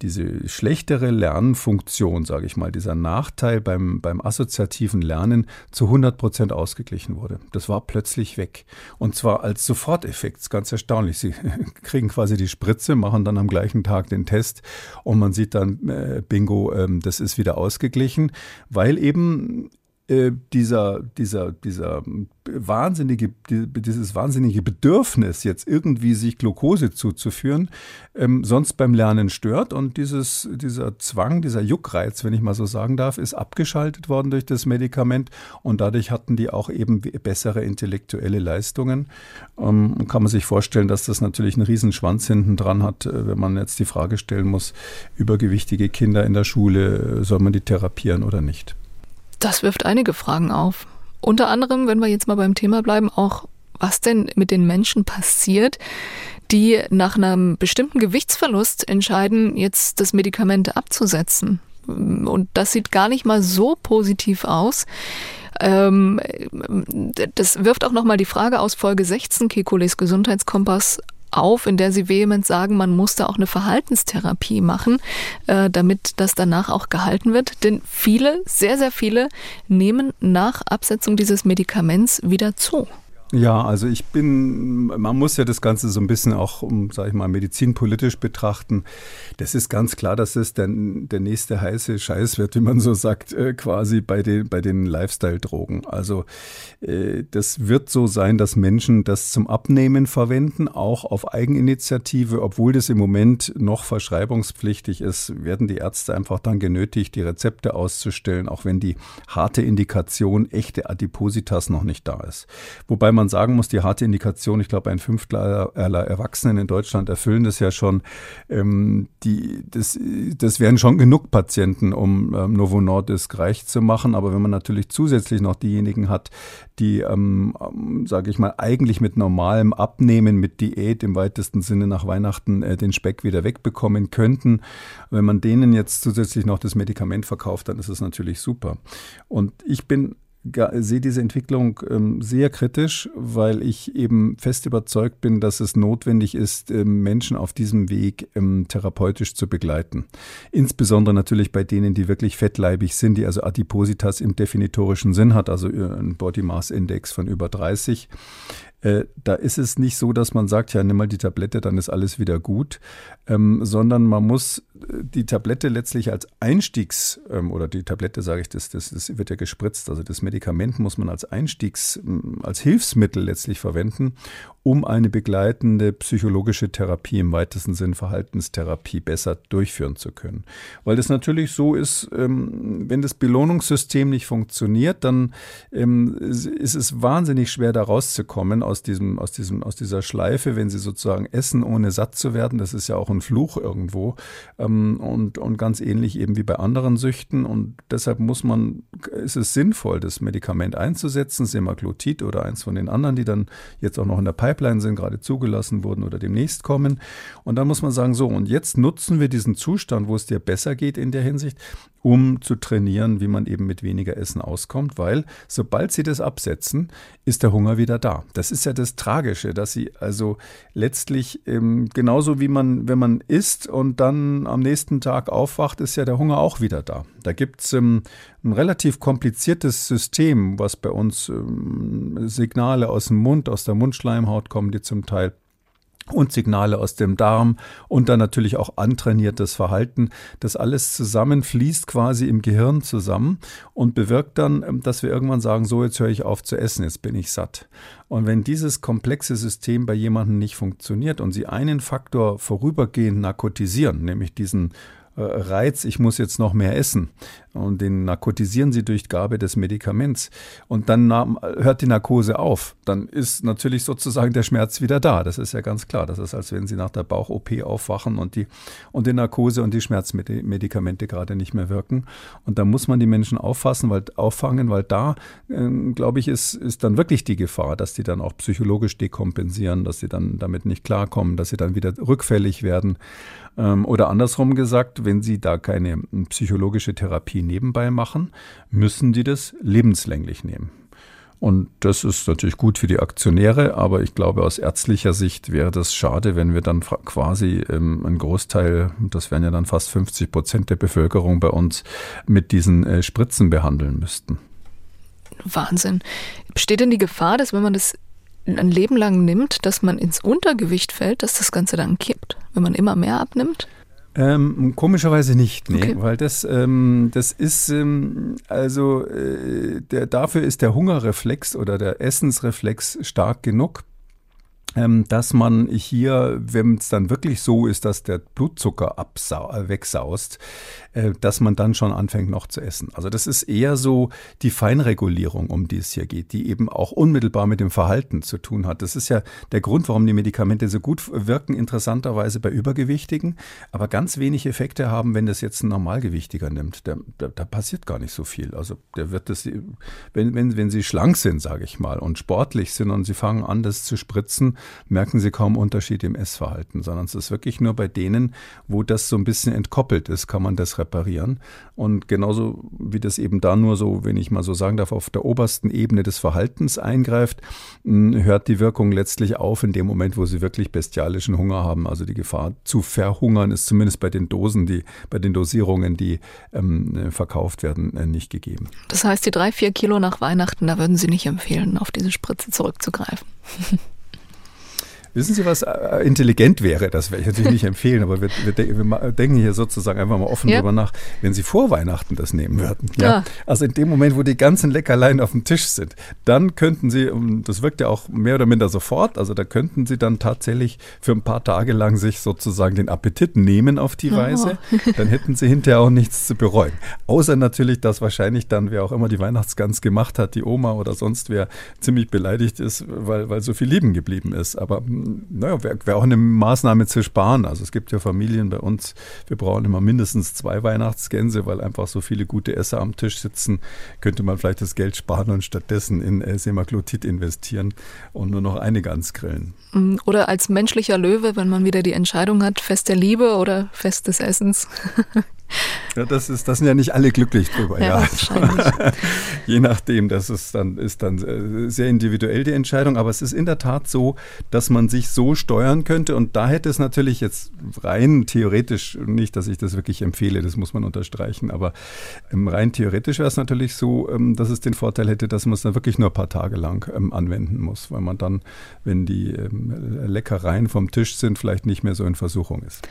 diese schlechtere Lernfunktion, sage ich mal, dieser Nachteil beim, beim assoziativen Lernen zu 100 Prozent ausgeglichen wurde. Das war plötzlich weg. Und zwar als Soforteffekt. Ganz erstaunlich. Sie (laughs) kriegen quasi die Spritze, machen dann am gleichen Tag den Test und man sieht dann, äh, bingo, äh, das ist wieder ausgeglichen, weil eben äh, dieser, dieser, dieser wahnsinnige, dieses wahnsinnige Bedürfnis, jetzt irgendwie sich Glucose zuzuführen, ähm, sonst beim Lernen stört. Und dieses, dieser Zwang, dieser Juckreiz, wenn ich mal so sagen darf, ist abgeschaltet worden durch das Medikament. Und dadurch hatten die auch eben bessere intellektuelle Leistungen. Ähm, kann man sich vorstellen, dass das natürlich einen Riesenschwanz hinten dran hat, äh, wenn man jetzt die Frage stellen muss, übergewichtige Kinder in der Schule, äh, soll man die therapieren oder nicht? Das wirft einige Fragen auf. Unter anderem, wenn wir jetzt mal beim Thema bleiben, auch was denn mit den Menschen passiert, die nach einem bestimmten Gewichtsverlust entscheiden, jetzt das Medikament abzusetzen. Und das sieht gar nicht mal so positiv aus. Ähm, das wirft auch nochmal die Frage aus Folge 16 Kekules Gesundheitskompass auf, in der sie vehement sagen, man muss da auch eine Verhaltenstherapie machen, äh, damit das danach auch gehalten wird. Denn viele, sehr, sehr viele nehmen nach Absetzung dieses Medikaments wieder zu. Ja, also ich bin, man muss ja das Ganze so ein bisschen auch, um, sag ich mal, medizinpolitisch betrachten. Das ist ganz klar, dass es der, der nächste heiße Scheiß wird, wie man so sagt, äh, quasi bei den, bei den Lifestyle-Drogen. Also äh, das wird so sein, dass Menschen das zum Abnehmen verwenden, auch auf Eigeninitiative. Obwohl das im Moment noch verschreibungspflichtig ist, werden die Ärzte einfach dann genötigt, die Rezepte auszustellen, auch wenn die harte Indikation echte Adipositas noch nicht da ist. Wobei man man sagen muss, die harte Indikation, ich glaube, ein Fünftel aller Erwachsenen in Deutschland erfüllen das ja schon. Ähm, die, das, das wären schon genug Patienten, um ähm, Novo Nordisk reich zu machen. Aber wenn man natürlich zusätzlich noch diejenigen hat, die, ähm, ähm sage ich mal, eigentlich mit normalem Abnehmen, mit Diät im weitesten Sinne nach Weihnachten äh, den Speck wieder wegbekommen könnten, wenn man denen jetzt zusätzlich noch das Medikament verkauft, dann ist es natürlich super. Und ich bin sehe diese Entwicklung ähm, sehr kritisch, weil ich eben fest überzeugt bin, dass es notwendig ist, ähm, Menschen auf diesem Weg ähm, therapeutisch zu begleiten. Insbesondere natürlich bei denen, die wirklich fettleibig sind, die also Adipositas im definitorischen Sinn hat, also äh, ein Body Mass Index von über 30. Äh, da ist es nicht so, dass man sagt, ja, nimm mal die Tablette, dann ist alles wieder gut, ähm, sondern man muss äh, die Tablette letztlich als Einstiegs- ähm, oder die Tablette, sage ich, das, das, das wird ja gespritzt, also das Medikament muss man als Einstiegs-, als Hilfsmittel letztlich verwenden, um eine begleitende psychologische Therapie im weitesten Sinn Verhaltenstherapie besser durchführen zu können. Weil das natürlich so ist, ähm, wenn das Belohnungssystem nicht funktioniert, dann ähm, ist es wahnsinnig schwer, da rauszukommen aus diesem, aus diesem, aus dieser Schleife, wenn sie sozusagen essen, ohne satt zu werden. Das ist ja auch ein Fluch irgendwo. Ähm, und, und ganz ähnlich eben wie bei anderen Süchten. Und deshalb muss man, ist es sinnvoll, das Medikament einzusetzen, Semaglutid oder eins von den anderen, die dann jetzt auch noch in der Pipeline sind, gerade zugelassen wurden oder demnächst kommen. Und dann muss man sagen, so, und jetzt nutzen wir diesen Zustand, wo es dir besser geht in der Hinsicht, um zu trainieren, wie man eben mit weniger Essen auskommt, weil sobald sie das absetzen, ist der Hunger wieder da. Das ist ja das Tragische, dass sie also letztlich ähm, genauso wie man, wenn man isst und dann am nächsten Tag aufwacht, ist ja der Hunger auch wieder da. Da gibt es ähm, ein relativ kompliziertes System, was bei uns ähm, Signale aus dem Mund, aus der Mundschleimhaut kommen, die zum Teil und Signale aus dem Darm und dann natürlich auch antrainiertes Verhalten. Das alles zusammen fließt quasi im Gehirn zusammen und bewirkt dann, ähm, dass wir irgendwann sagen, so jetzt höre ich auf zu essen, jetzt bin ich satt. Und wenn dieses komplexe System bei jemandem nicht funktioniert und Sie einen Faktor vorübergehend narkotisieren, nämlich diesen Reiz, ich muss jetzt noch mehr essen. Und den narkotisieren sie durch Gabe des Medikaments. Und dann hört die Narkose auf. Dann ist natürlich sozusagen der Schmerz wieder da. Das ist ja ganz klar. Das ist, als wenn sie nach der Bauch-OP aufwachen und die, und die Narkose und die Schmerzmedikamente gerade nicht mehr wirken. Und da muss man die Menschen auffassen, weil, auffangen, weil da, äh, glaube ich, ist, ist dann wirklich die Gefahr, dass die dann auch psychologisch dekompensieren, dass sie dann damit nicht klarkommen, dass sie dann wieder rückfällig werden. Ähm, oder andersrum gesagt, wenn Sie da keine psychologische Therapie nebenbei machen, müssen Sie das lebenslänglich nehmen. Und das ist natürlich gut für die Aktionäre, aber ich glaube, aus ärztlicher Sicht wäre das schade, wenn wir dann quasi ähm, einen Großteil, das wären ja dann fast 50 Prozent der Bevölkerung bei uns, mit diesen äh, Spritzen behandeln müssten. Wahnsinn. Besteht denn die Gefahr, dass wenn man das ein Leben lang nimmt, dass man ins Untergewicht fällt, dass das Ganze dann kippt, wenn man immer mehr abnimmt? Ähm, komischerweise nicht, nee, okay. weil das, ähm, das ist, ähm, also äh, der, dafür ist der Hungerreflex oder der Essensreflex stark genug dass man hier, wenn es dann wirklich so ist, dass der Blutzucker äh, wegsaust, äh, dass man dann schon anfängt noch zu essen. Also das ist eher so die Feinregulierung, um die es hier geht, die eben auch unmittelbar mit dem Verhalten zu tun hat. Das ist ja der Grund, warum die Medikamente so gut wirken, interessanterweise bei Übergewichtigen, aber ganz wenig Effekte haben, wenn das jetzt ein Normalgewichtiger nimmt. Da, da, da passiert gar nicht so viel. Also der wird das, wenn, wenn, wenn sie schlank sind, sage ich mal, und sportlich sind und sie fangen an, das zu spritzen, merken sie kaum Unterschied im Essverhalten, sondern es ist wirklich nur bei denen, wo das so ein bisschen entkoppelt ist, kann man das reparieren. Und genauso wie das eben da nur so, wenn ich mal so sagen darf, auf der obersten Ebene des Verhaltens eingreift, hm, hört die Wirkung letztlich auf in dem Moment, wo sie wirklich bestialischen Hunger haben. Also die Gefahr zu verhungern ist zumindest bei den Dosen, die, bei den Dosierungen, die ähm, verkauft werden, äh, nicht gegeben. Das heißt, die drei, vier Kilo nach Weihnachten, da würden Sie nicht empfehlen, auf diese Spritze zurückzugreifen. (laughs) Wissen Sie, was äh, intelligent wäre? Das werde ich natürlich nicht empfehlen, aber wir, wir, wir, denken hier sozusagen einfach mal offen ja. drüber nach, wenn Sie vor Weihnachten das nehmen würden. Ja? ja? Also in dem Moment, wo die ganzen Leckerlein auf dem Tisch sind, dann könnten Sie, das wirkt ja auch mehr oder minder sofort, also da könnten Sie dann tatsächlich für ein paar Tage lang sich sozusagen den Appetit nehmen auf die Weise. Oh. (laughs) Dann hätten Sie hinterher auch nichts zu bereuen. Außer natürlich, dass wahrscheinlich dann, wer auch immer die Weihnachtsgans gemacht hat, die Oma oder sonst wer, ziemlich beleidigt ist, weil, weil so viel lieben geblieben ist. Aber naja, wäre wär auch eine Maßnahme zu sparen. Also es gibt ja Familien bei uns, wir brauchen immer mindestens zwei Weihnachtsgänse, weil einfach so viele gute Esser am Tisch sitzen, könnte man vielleicht das Geld sparen und stattdessen in äh, Semaglutid investieren und nur noch eine Gans grillen. Mm, oder als menschlicher Löwe, wenn man wieder die Entscheidung hat, Fest der Liebe oder Fest des Essens. (laughs) (laughs) Ja, das ist, das sind ja nicht alle glücklich drüber. Ja, ja. (laughs) Je nachdem, das ist dann, ist dann äh, sehr individuell die Entscheidung. Aber es ist in der Tat so, dass man sich so steuern könnte. Und da hätte es natürlich jetzt rein theoretisch, nicht, dass ich das wirklich empfehle, das muss man unterstreichen, aber ähm, rein theoretisch wäre es natürlich so, ähm, dass es den Vorteil hätte, dass man es dann wirklich nur ein paar Tage lang ähm, anwenden muss, weil man dann, wenn die Leckereien vom Tisch sind, vielleicht nicht mehr so in Versuchung ist.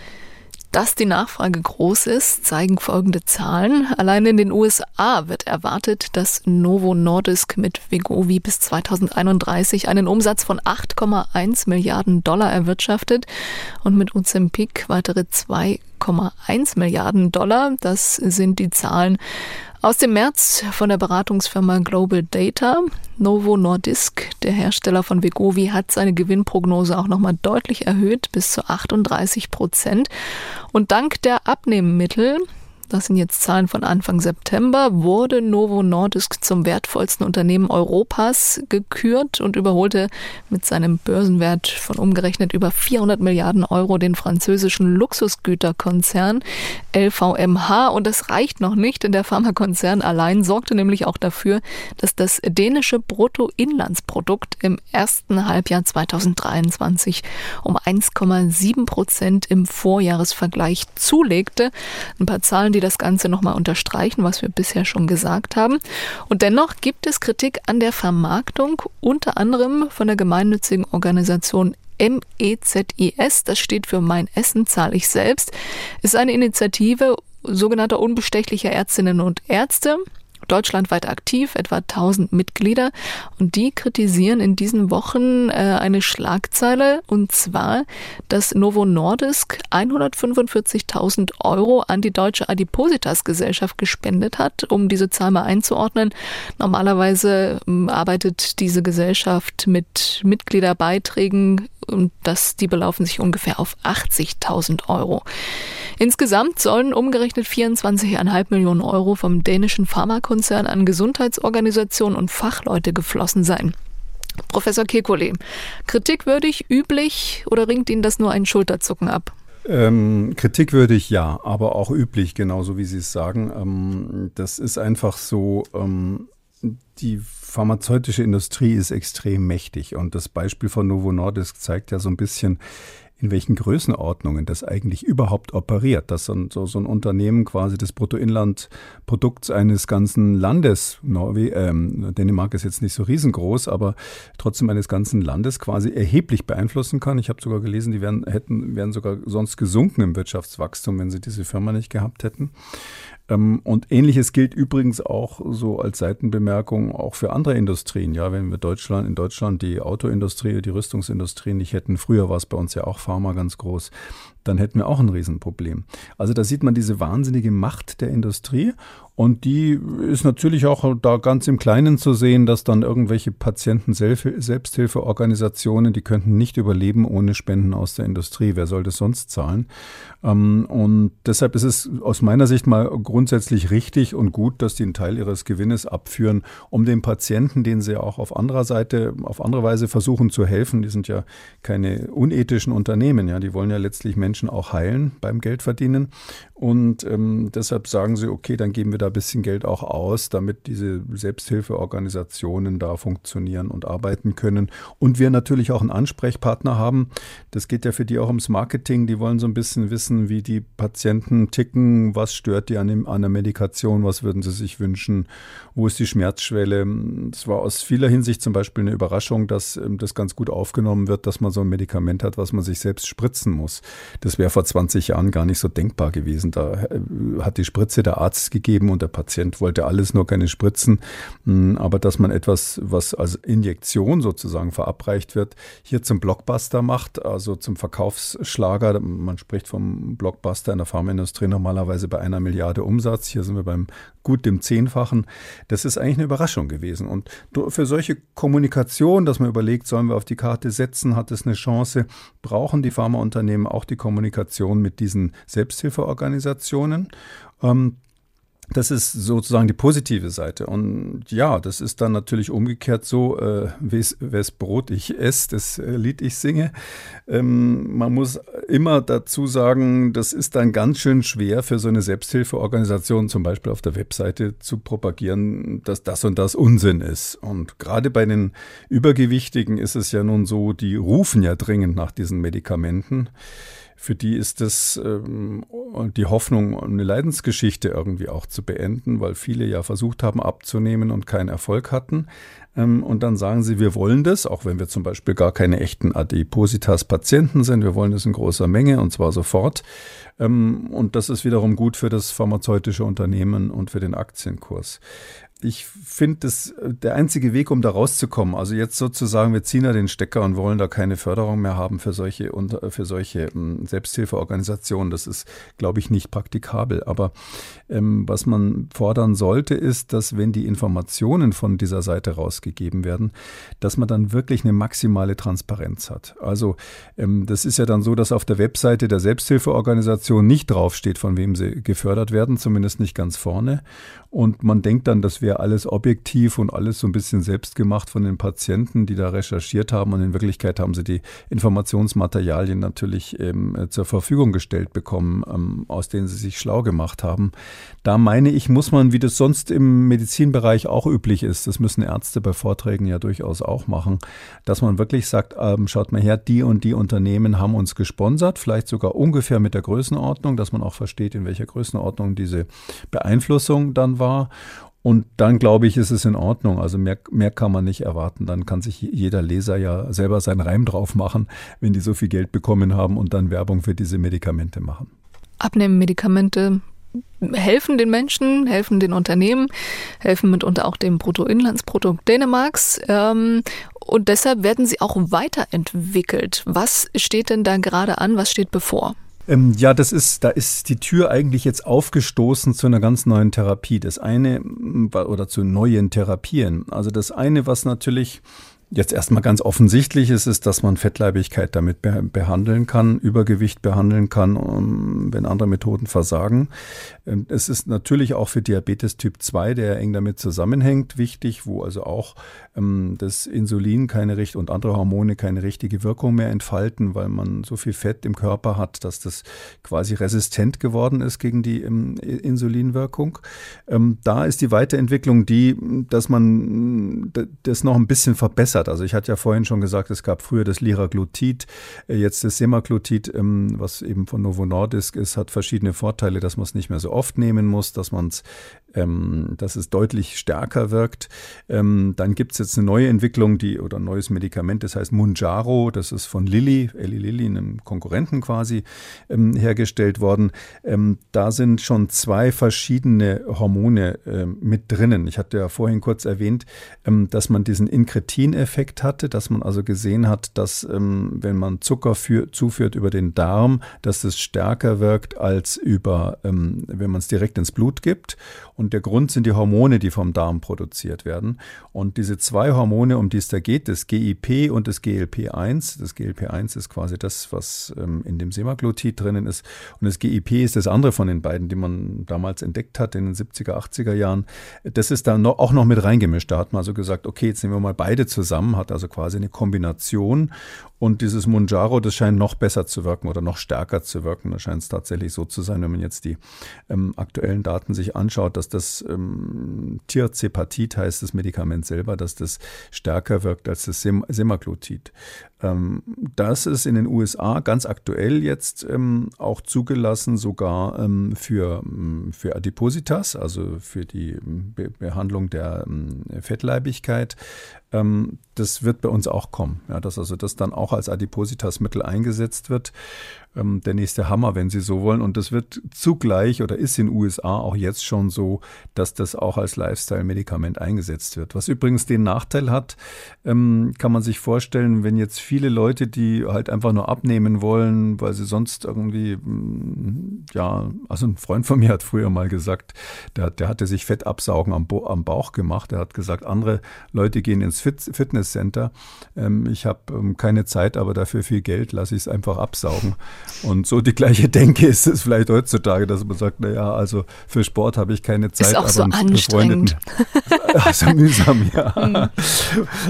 Dass die Nachfrage groß ist, zeigen folgende Zahlen. Allein in den USA wird erwartet, dass Novo Nordisk mit Vegovi bis 2031 einen Umsatz von 8,1 Milliarden Dollar erwirtschaftet und mit Ozempic weitere 2,1 Milliarden Dollar. Das sind die Zahlen aus dem März von der Beratungsfirma Global Data. Novo Nordisk, der Hersteller von Vegovi, hat seine Gewinnprognose auch nochmal deutlich erhöht bis zu 38 Prozent. Und dank der Abnehmmittel das sind jetzt Zahlen von Anfang September, wurde Novo Nordisk zum wertvollsten Unternehmen Europas gekürt und überholte mit seinem Börsenwert von umgerechnet über 400 Milliarden Euro den französischen Luxusgüterkonzern LVMH. Und das reicht noch nicht, denn der Pharmakonzern allein sorgte nämlich auch dafür, dass das dänische Bruttoinlandsprodukt im ersten Halbjahr 2023 um 1,7 Prozent im Vorjahresvergleich zulegte. Ein paar Zahlen, die das Ganze nochmal unterstreichen, was wir bisher schon gesagt haben. Und dennoch gibt es Kritik an der Vermarktung, unter anderem von der gemeinnützigen Organisation MEZIS, das steht für Mein Essen zahle ich selbst, ist eine Initiative sogenannter unbestechlicher Ärztinnen und Ärzte deutschlandweit aktiv, etwa 1000 Mitglieder. Und die kritisieren in diesen Wochen äh, eine Schlagzeile, und zwar, dass Novo Nordisk 145.000 Euro an die Deutsche Adipositas-Gesellschaft gespendet hat, um diese Zahl mal einzuordnen. Normalerweise ähm, arbeitet diese Gesellschaft mit Mitgliederbeiträgen das, die belaufen sich ungefähr auf 80.000 Euro. Insgesamt sollen umgerechnet 24,5 Millionen Euro vom dänischen Pharmakonzern an Gesundheitsorganisationen und Fachleute geflossen sein. Professor Kekulé, kritikwürdig, üblich oder ringt Ihnen das nur ein Schulterzucken ab? Ähm, kritikwürdig ja, aber auch üblich, genauso wie Sie es sagen. Ähm, das ist einfach so, ähm, die pharmazeutische Industrie ist extrem mächtig und das Beispiel von Novo Nordisk zeigt ja so ein bisschen, in welchen Größenordnungen das eigentlich überhaupt operiert, dass so, so, so ein Unternehmen quasi das Bruttoinlandprodukt eines ganzen Landes, Norwe ähm, Dänemark ist jetzt nicht so riesengroß, aber trotzdem eines ganzen Landes quasi erheblich beeinflussen kann. Ich habe sogar gelesen, die wären, hätten, wären sogar sonst gesunken im Wirtschaftswachstum, wenn sie diese Firma nicht gehabt hätten. Ähm, und ähnliches gilt übrigens auch so als Seitenbemerkung auch für andere Industrien. Ja, wenn wir Deutschland, in Deutschland die Autoindustrie, die Rüstungsindustrie nicht hätten, früher war es bei uns ja auch Pharma ganz groß, dann hätten wir auch ein Riesenproblem. Also da sieht man diese wahnsinnige Macht der Industrie und die ist natürlich auch da ganz im Kleinen zu sehen, dass dann irgendwelche Patienten-Selbsthilfeorganisationen, die könnten nicht überleben ohne Spenden aus der Industrie. Wer soll das sonst zahlen? Ähm, und deshalb ist es aus meiner Sicht mal grundsätzlich richtig und gut, dass die einen Teil ihres Gewinnes abführen, um den Patienten, denen sie auch auf anderer Seite, auf andere Weise versuchen zu helfen. Die sind ja keine unethischen Unternehmen, ja, die wollen ja letztlich Menschen auch heilen beim Geldverdienen. Und ähm, deshalb sagen sie, okay, dann geben wir da ein bisschen Geld auch aus, damit diese Selbsthilfeorganisationen da funktionieren und arbeiten können. Und wir natürlich auch einen Ansprechpartner haben. Das geht ja für die auch ums Marketing. Die wollen so ein bisschen wissen, wie die Patienten ticken, was stört die an, dem, an der Medikation, was würden sie sich wünschen, wo ist die Schmerzschwelle. Es war aus vieler Hinsicht zum Beispiel eine Überraschung, dass ähm, das ganz gut aufgenommen wird, dass man so ein Medikament hat, was man sich selbst spritzen muss. Das wäre vor 20 Jahren gar nicht so denkbar gewesen. Da äh, hat die Spritze der Arzt gegeben und der Patient wollte alles, nur keine Spritzen. Hm, aber dass man etwas, was als Injektion sozusagen verabreicht wird, hier zum Blockbuster macht, also zum Verkaufsschlager. Man spricht vom Blockbuster in der Pharmaindustrie normalerweise bei einer Milliarde Umsatz. Hier sind wir beim gut dem Zehnfachen. Das ist eigentlich eine Überraschung gewesen. Und für solche Kommunikation, dass man überlegt, sollen wir auf die Karte setzen, hat es eine Chance, brauchen die Pharmaunternehmen auch die Kommunikation mit diesen Selbsthilfeorganisationen. Ähm, das ist sozusagen die positive Seite. Und ja, das ist dann natürlich umgekehrt so, äh, wes Brot ich esse, das äh, Lied ich singe. Ähm, man muss immer dazu sagen, das ist dann ganz schön schwer für so eine Selbsthilfeorganisation, zum Beispiel auf der Webseite zu propagieren, dass das und das Unsinn ist. Und gerade bei den Übergewichtigen ist es ja nun so, die rufen ja dringend nach diesen Medikamenten. Für die ist das ähm, die Hoffnung, eine Leidensgeschichte irgendwie auch zu beenden, weil viele ja versucht haben abzunehmen und keinen Erfolg hatten. Ähm, und dann sagen sie, wir wollen das, auch wenn wir zum Beispiel gar keine echten Adipositas-Patienten sind, wir wollen das in großer Menge und zwar sofort. Ähm, und das ist wiederum gut für das pharmazeutische Unternehmen und für den Aktienkurs ich finde, das der einzige Weg, um da rauszukommen, also jetzt sozusagen, wir ziehen da den Stecker und wollen da keine Förderung mehr haben für solche, für solche ähm, Selbsthilfeorganisationen, das ist, glaube ich, nicht praktikabel. Aber ähm, was man fordern sollte, ist, dass wenn die Informationen von dieser Seite rausgegeben werden, dass man dann wirklich eine maximale Transparenz hat. Also ähm, das ist ja dann so, dass auf der Webseite der Selbsthilfeorganisation nicht draufsteht, von wem sie gefördert werden, zumindest nicht ganz vorne. Und man denkt dann, das wäre alles objektiv und alles so ein bisschen selbst gemacht von den Patienten, die da recherchiert haben. Und in Wirklichkeit haben sie die Informationsmaterialien natürlich ähm, zur Verfügung gestellt bekommen, ähm, aus denen sie sich schlau gemacht haben. Da meine ich, muss man, wie das sonst im Medizinbereich auch üblich ist, das müssen Ärzte bei Vorträgen ja durchaus auch machen, dass man wirklich sagt, ähm, schaut mal her, die und die Unternehmen haben uns gesponsert, vielleicht sogar ungefähr mit der Größenordnung, dass man auch versteht, in welcher Größenordnung diese Beeinflussung dann war. Und dann glaube ich, ist es in Ordnung. Also mehr, mehr kann man nicht erwarten. Dann kann sich jeder Leser ja selber seinen Reim drauf machen, wenn die so viel Geld bekommen haben und dann Werbung für diese Medikamente machen. Abnehmen Medikamente helfen den Menschen, helfen den Unternehmen, helfen mitunter auch dem Bruttoinlandsprodukt Dänemarks. Ähm, und deshalb werden sie auch weiterentwickelt. Was steht denn da gerade an? Was steht bevor? Ähm, ja, das ist, da ist die Tür eigentlich jetzt aufgestoßen zu einer ganz neuen Therapie. Das eine, oder zu neuen Therapien. Also das eine, was natürlich jetzt erstmal ganz offensichtlich ist, ist, dass man Fettleibigkeit damit behandeln kann, Übergewicht behandeln kann, wenn andere Methoden versagen. Es ist natürlich auch für Diabetes Typ 2, der eng damit zusammenhängt, wichtig, wo also auch ähm, das Insulin keine Richt und andere Hormone keine richtige Wirkung mehr entfalten, weil man so viel Fett im Körper hat, dass das quasi resistent geworden ist gegen die ähm, Insulinwirkung. Ähm, da ist die Weiterentwicklung die, dass man das noch ein bisschen verbessert. Also ich hatte ja vorhin schon gesagt, es gab früher das Liraglutid, äh, jetzt das Semaglutid, ähm, was eben von Novo Nordisk ist, hat verschiedene Vorteile, dass man es nicht mehr so oft nehmen muss, dass man es ähm, dass es deutlich stärker wirkt. Ähm, dann gibt es jetzt eine neue Entwicklung, die oder ein neues Medikament, das heißt Munjaro, das ist von Lilly, Eli Lilly, einem Konkurrenten quasi, ähm, hergestellt worden. Ähm, da sind schon zwei verschiedene Hormone äh, mit drinnen. Ich hatte ja vorhin kurz erwähnt, ähm, dass man diesen Inkretin-Effekt hatte, dass man also gesehen hat, dass ähm, wenn man Zucker für, zuführt über den Darm, dass es stärker wirkt als über, wenn man es direkt ins Blut gibt. Und der Grund sind die Hormone, die vom Darm produziert werden. Und diese zwei Hormone, um die es da geht, das GIP und das GLP-1, das GLP-1 ist quasi das, was ähm, in dem Semaglutid drinnen ist. Und das GIP ist das andere von den beiden, die man damals entdeckt hat in den 70er, 80er Jahren. Das ist da noch, auch noch mit reingemischt. Da hat man also gesagt, okay, jetzt nehmen wir mal beide zusammen, hat also quasi eine Kombination. Und dieses Munjaro, das scheint noch besser zu wirken oder noch stärker zu wirken. Da scheint es tatsächlich so zu sein, wenn man jetzt die ähm, aktuellen Daten sich anschaut, dass das ähm, Tierzepatit heißt das Medikament selber, dass das stärker wirkt als das Sem Semaglutid. Ähm, das ist in den USA ganz aktuell jetzt ähm, auch zugelassen, sogar ähm, für, ähm, für Adipositas, also für die Be Behandlung der ähm, Fettleibigkeit. Ähm, das wird bei uns auch kommen, ja, dass also das dann auch als Adipositasmittel eingesetzt wird ähm, der nächste Hammer, wenn Sie so wollen. Und das wird zugleich oder ist in den USA auch jetzt schon so, dass das auch als Lifestyle-Medikament eingesetzt wird. Was übrigens den Nachteil hat, ähm, kann man sich vorstellen, wenn jetzt viele Leute, die halt einfach nur abnehmen wollen, weil sie sonst irgendwie, mm, ja, also ein Freund von mir hat früher mal gesagt, der, der hatte sich Fettabsaugen am, am Bauch gemacht. Er hat gesagt, andere Leute gehen ins Fit Fitnesscenter. Ähm, ich habe ähm, keine Zeit, aber dafür viel Geld, lasse ich es einfach absaugen. Und so die gleiche Denke ist es vielleicht heutzutage, dass man sagt, naja, also für Sport habe ich keine Zeit. Ist auch so anstrengend. (laughs) so mühsam, ja. Mhm. (laughs)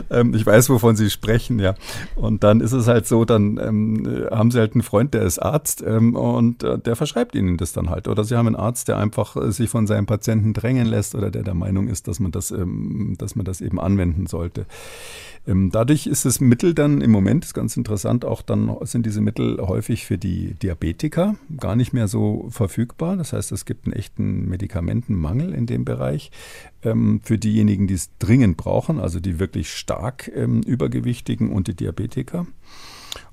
Ähm, ich weiß, wovon Sie sprechen, ja. Und dann ist es halt so, dann ähm, haben Sie halt einen Freund, der ist Arzt ähm, und äh, der verschreibt Ihnen das dann halt. Oder Sie haben einen Arzt, der einfach äh, sich von seinem Patienten drängen lässt oder der der Meinung ist, dass man das, ähm, dass man das eben anwenden sollte. Ähm, dadurch ist das Mittel dann im Moment, ist ganz interessant, auch dann sind diese Mittel häufig für die Diabetiker gar nicht mehr so verfügbar. Das heißt, es gibt einen echten Medikamentenmangel in dem Bereich ähm, für diejenigen, die es dringend brauchen, also die wirklich stark übergewichtigen und die Diabetiker.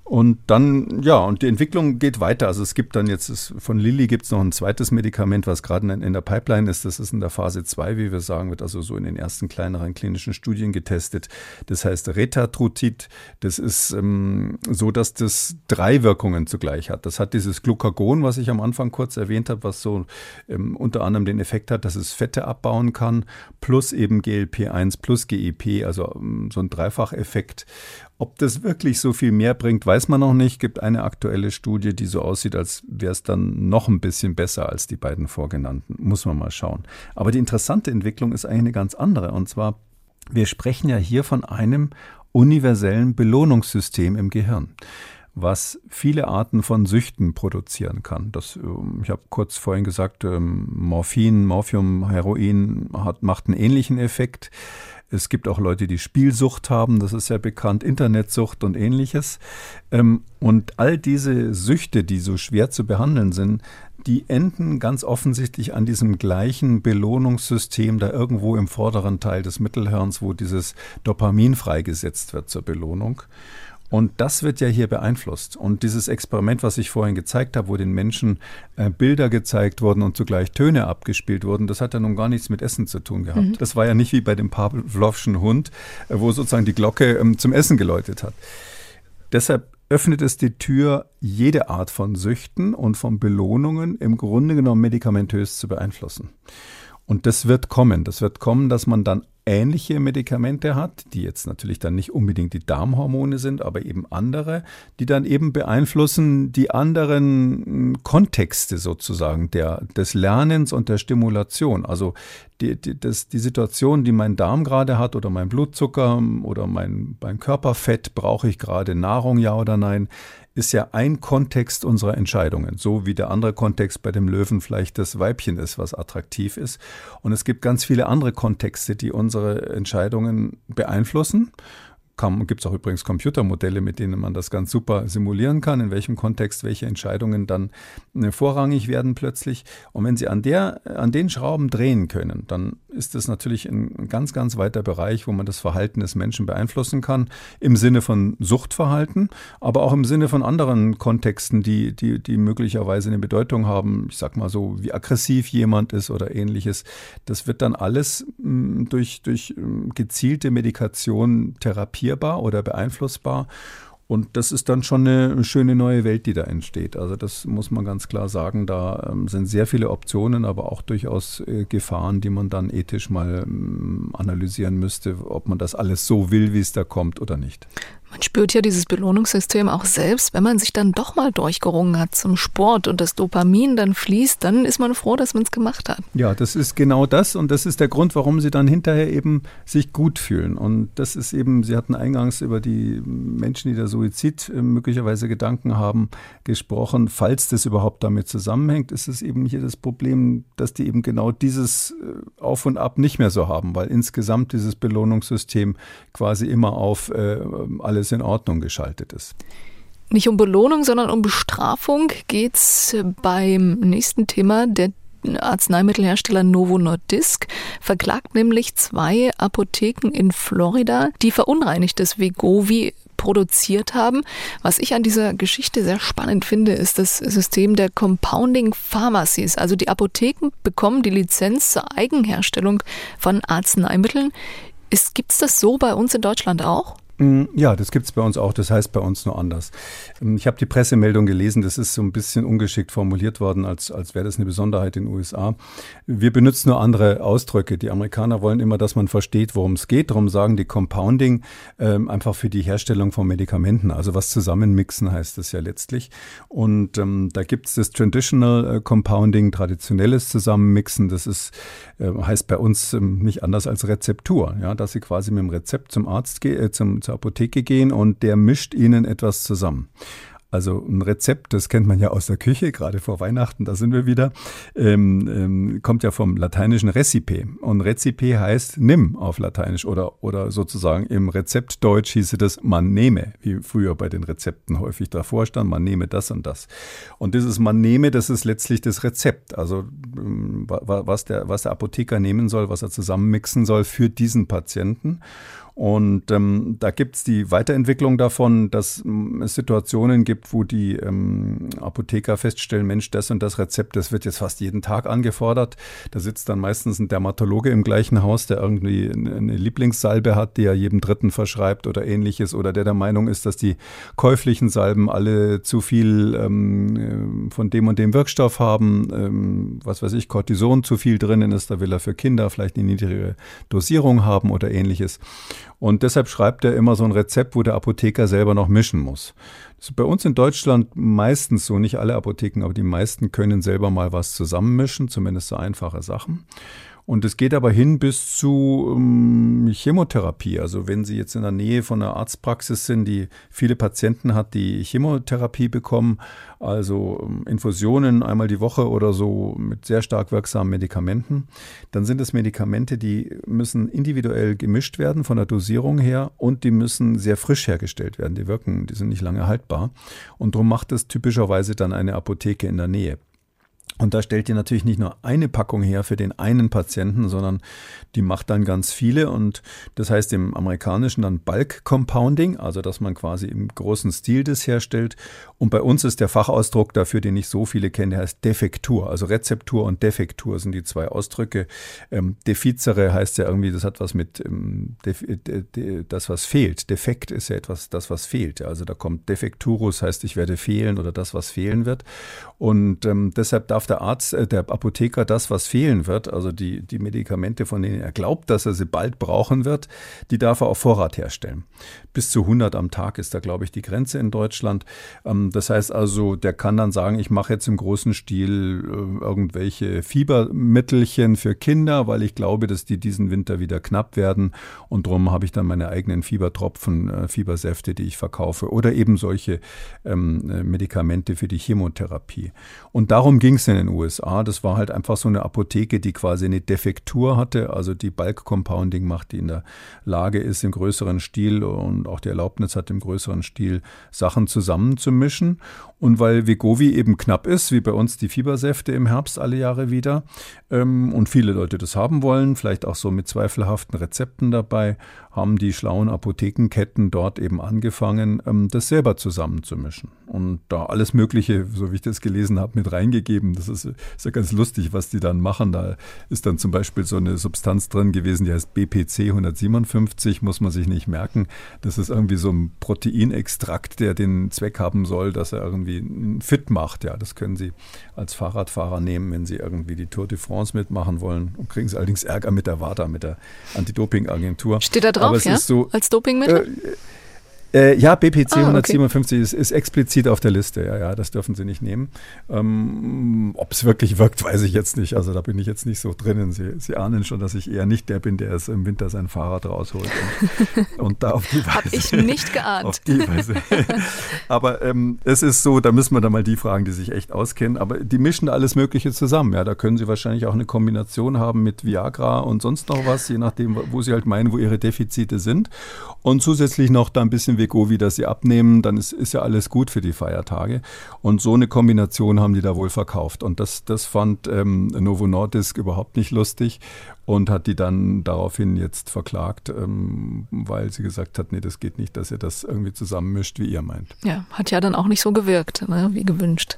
Und dann, ja, und die Entwicklung geht weiter. Also es gibt dann jetzt, ist, von Lilly gibt es noch ein zweites Medikament, was gerade in, in, der Pipeline ist. Das ist in der Phase 2, wie wir sagen, wird also so in den ersten kleineren klinischen Studien getestet. Das heißt Retatrutid. Das ist ähm, so, dass das drei Wirkungen zugleich hat. Das hat dieses Glucagon, was ich am Anfang kurz erwähnt habe, was so ähm, unter anderem den Effekt hat, dass es Fette abbauen kann, plus eben GLP1 plus GEP, also ähm, so ein Dreifacheffekt. Ob das wirklich so viel mehr bringt, weiß man noch nicht. Gibt eine aktuelle Studie, die so aussieht, als wäre es dann noch ein bisschen besser als die beiden vorgenannten. Muss man mal schauen. Aber die interessante Entwicklung ist eigentlich eine ganz andere. Und zwar, wir sprechen ja hier von einem universellen Belohnungssystem im Gehirn was viele Arten von Süchten produzieren kann. Das, ähm, ich habe kurz vorhin gesagt, ähm, Morphin, Morphium, Heroin hat, macht einen ähnlichen Effekt. Es gibt auch Leute, die Spielsucht haben, das ist ja bekannt, Internetsucht und ähnliches. Ähm, und all diese Süchte, die so schwer zu behandeln sind, die enden ganz offensichtlich an diesem gleichen Belohnungssystem da irgendwo im vorderen Teil des Mittelhirns, wo dieses Dopamin freigesetzt wird zur Belohnung. Und das wird ja hier beeinflusst. Und dieses Experiment, was ich vorhin gezeigt habe, wo den Menschen äh, Bilder gezeigt wurden und zugleich Töne abgespielt wurden, das hat ja nun gar nichts mit Essen zu tun gehabt. Mhm. Das war ja nicht wie bei dem Pavlovschen Hund, äh, wo sozusagen die Glocke ähm, zum Essen geläutet hat. Deshalb öffnet es die Tür, jede Art von Süchten und von Belohnungen im Grunde genommen medikamentös zu beeinflussen. Und das wird kommen. Das wird kommen, dass man dann ähnliche Medikamente hat, die jetzt natürlich dann nicht unbedingt die Darmhormone sind, aber eben andere, die dann eben beeinflussen die anderen hm, Kontexte sozusagen der, des Lernens und der Stimulation. Also die, die, das, die Situation, die mein Darm gerade hat oder mein Blutzucker oder mein, mein Körperfett, brauche ich gerade Nahrung, ja oder nein, ist ja ein Kontext unserer Entscheidungen, so wie der andere Kontext bei dem Löwen vielleicht das Weibchen ist, was attraktiv ist. Und es gibt ganz viele andere Kontexte, die unsere Entscheidungen beeinflussen Gibt es auch übrigens Computermodelle, mit denen man das ganz super simulieren kann, in welchem Kontext welche Entscheidungen dann äh, vorrangig werden plötzlich. Und wenn Sie an, der, an den Schrauben drehen können, dann ist das natürlich ein ganz, ganz weiter Bereich, wo man das Verhalten des Menschen beeinflussen kann, im Sinne von Suchtverhalten, aber auch im Sinne von anderen Kontexten, die, die, die möglicherweise eine Bedeutung haben. Ich sag mal so, wie aggressiv jemand ist oder ähnliches. Das wird dann alles mm, durch, durch mm, gezielte Medikation therapiert modifizierbar oder beeinflussbar. Und das ist dann schon eine schöne neue Welt, die da entsteht. Also das muss man ganz klar sagen. Da ähm, sind sehr viele Optionen, aber auch durchaus äh, Gefahren, die man dann ethisch mal ähm, analysieren müsste, ob man das alles so will, wie es da kommt oder nicht. Man spürt ja dieses Belohnungssystem auch selbst, wenn man sich dann doch mal durchgerungen hat zum Sport und das Dopamin dann fließt, dann ist man froh, dass man es gemacht hat. Ja, das ist genau das und das ist der Grund, warum sie dann hinterher eben sich gut fühlen. Und das ist eben, Sie hatten eingangs über die Menschen, die da Suizid äh, möglicherweise Gedanken haben, gesprochen. Falls das überhaupt damit zusammenhängt, ist es eben hier das Problem, dass die eben genau dieses äh, Auf und Ab nicht mehr so haben, weil insgesamt dieses Belohnungssystem quasi immer auf äh, alle alles in Ordnung geschaltet ist. Nicht um Belohnung, sondern um Bestrafung geht es beim nächsten Thema. Der Arzneimittelhersteller Novo Nordisk verklagt nämlich zwei Apotheken in Florida, die verunreinigtes Vegovi produziert haben. Was ich an dieser Geschichte sehr spannend finde, ist das System der Compounding Pharmacies. Also die Apotheken bekommen die Lizenz zur Eigenherstellung von Arzneimitteln. Gibt es das so bei uns in Deutschland auch? Mm, ja, das gibt's bei uns auch. Das heißt bei uns nur anders. Ähm, ich habe die Pressemeldung gelesen. Das ist so ein bisschen ungeschickt formuliert worden, als, als wäre das eine Besonderheit in den USA. Wir benutzen nur andere Ausdrücke. Die Amerikaner wollen immer, dass man versteht, worum es geht. Darum sagen die Compounding ähm, einfach für die Herstellung von Medikamenten. Also was zusammenmixen heißt das ja letztlich. Und ähm, da gibt's das Traditional äh, Compounding, traditionelles Zusammenmixen. Das ist, äh, heißt bei uns ähm, nicht anders als Rezeptur. Ja, dass Sie quasi mit dem Rezept zum Arzt gehen, äh, zum zur Apotheke gehen und der mischt ihnen etwas zusammen. Also ein Rezept, das kennt man ja aus der Küche, gerade vor Weihnachten, da sind wir wieder, ähm, ähm, kommt ja vom lateinischen Recipe. Und Recipe heißt nimm auf Lateinisch oder, oder sozusagen im Rezeptdeutsch hieße das man nehme, wie früher bei den Rezepten häufig davor stand, man nehme das und das. Und dieses man nehme, das ist letztlich das Rezept. Also ähm, was der, was der Apotheker nehmen soll, was er zusammenmixen soll für diesen Patienten. Und ähm, da gibt es die Weiterentwicklung davon, dass es Situationen gibt, wo die ähm, Apotheker feststellen, Mensch, das und das Rezept, das wird jetzt fast jeden Tag angefordert. Da sitzt dann meistens ein Dermatologe im gleichen Haus, der irgendwie eine Lieblingssalbe hat, die er jedem Dritten verschreibt oder ähnliches, oder der der Meinung ist, dass die käuflichen Salben alle zu viel ähm, von dem und dem Wirkstoff haben, ähm, was weiß ich, Cortison zu viel drinnen ist, da will er für Kinder vielleicht eine niedrigere Dosierung haben oder ähnliches. Und deshalb schreibt er immer so ein Rezept, wo der Apotheker selber noch mischen muss. Das ist bei uns in Deutschland meistens so, nicht alle Apotheken, aber die meisten können selber mal was zusammenmischen, zumindest so einfache Sachen. Und es geht aber hin bis zu ähm, Chemotherapie. Also wenn Sie jetzt in der Nähe von einer Arztpraxis sind, die viele Patienten hat, die Chemotherapie bekommen, also ähm, Infusionen einmal die Woche oder so mit sehr stark wirksamen Medikamenten, dann sind es Medikamente, die müssen individuell gemischt werden von der Dosierung her und die müssen sehr frisch hergestellt werden. Die wirken, die sind nicht lange haltbar. Und darum macht es typischerweise dann eine Apotheke in der Nähe. Und da stellt ihr natürlich nicht nur eine Packung her für den einen Patienten, sondern die macht dann ganz viele. Und das heißt im amerikanischen dann Bulk Compounding, also dass man quasi im großen Stil das herstellt. Und bei uns ist der Fachausdruck dafür, den nicht so viele kennen, der heißt Defektur. Also Rezeptur und Defektur sind die zwei Ausdrücke. Ähm, Defizere heißt ja irgendwie, das hat was mit ähm, de, das, was fehlt. Defekt ist ja etwas, das, was fehlt. Also da kommt Defekturus, heißt ich werde fehlen oder das, was fehlen wird. Und ähm, deshalb darf der Arzt, äh, der Apotheker das, was fehlen wird, also die, die Medikamente, von denen er glaubt, dass er sie bald brauchen wird, die darf er auf Vorrat herstellen. Bis zu 100 am Tag ist da, glaube ich, die Grenze in Deutschland. Ähm, das heißt also, der kann dann sagen, ich mache jetzt im großen Stil äh, irgendwelche Fiebermittelchen für Kinder, weil ich glaube, dass die diesen Winter wieder knapp werden. Und darum habe ich dann meine eigenen Fiebertropfen, äh, Fiebersäfte, die ich verkaufe. Oder eben solche ähm, äh, Medikamente für die Chemotherapie. Und darum ging es in den USA. Das war halt einfach so eine Apotheke, die quasi eine Defektur hatte, also die Bulk Compounding macht, die in der Lage ist, im größeren Stil und auch die Erlaubnis hat, im größeren Stil Sachen zusammenzumischen. Und weil Vegovi eben knapp ist, wie bei uns die Fiebersäfte im Herbst alle Jahre wieder, ähm, und viele Leute das haben wollen, vielleicht auch so mit zweifelhaften Rezepten dabei, haben die schlauen Apothekenketten dort eben angefangen, ähm, das selber zusammenzumischen. Und da alles Mögliche, so wie ich das gelesen habe, mit reingegeben. Das ist, ist ja ganz lustig, was die dann machen. Da ist dann zum Beispiel so eine Substanz drin gewesen, die heißt BPC 157, muss man sich nicht merken. Das ist irgendwie so ein Proteinextrakt, der den Zweck haben soll, dass er irgendwie fit macht. Ja, das können Sie als Fahrradfahrer nehmen, wenn Sie irgendwie die Tour de France mitmachen wollen. Und kriegen Sie allerdings Ärger mit der WADA, mit der Anti-Doping-Agentur. Steht da drauf, ja? So, als Dopingmittel? Äh, äh, ja, BPC ah, 157 okay. ist, ist, explizit auf der Liste. Ja, ja, das dürfen Sie nicht nehmen. Ähm, Ob es wirklich wirkt, weiß ich jetzt nicht. Also da bin ich jetzt nicht so drinnen. Sie, Sie ahnen schon, dass ich eher nicht der bin, der es im Winter sein Fahrrad rausholt und, (laughs) und da auf die Weise. Habe ich nicht geahnt. (laughs) Auf die Weise. Aber ähm, es ist so, da müssen wir dann mal die fragen, die sich echt auskennen. Aber die mischen alles Mögliche zusammen. Ja, da können Sie wahrscheinlich auch eine Kombination haben mit Viagra und sonst noch was, je nachdem, wo Sie halt meinen, wo Ihre Defizite sind. Und zusätzlich noch da ein bisschen Wegovi, dass sie abnehmen, dann ist, ist ja alles gut für die Feiertage. Und so eine Kombination haben die da wohl verkauft. Und das, das fand ähm, Novo Nordisk überhaupt nicht lustig und hat die dann daraufhin jetzt verklagt, ähm, weil sie gesagt hat, nee, das geht nicht, dass ihr das irgendwie zusammenmischt, wie ihr meint. Ja, hat ja dann auch nicht so gewirkt, ne, wie gewünscht.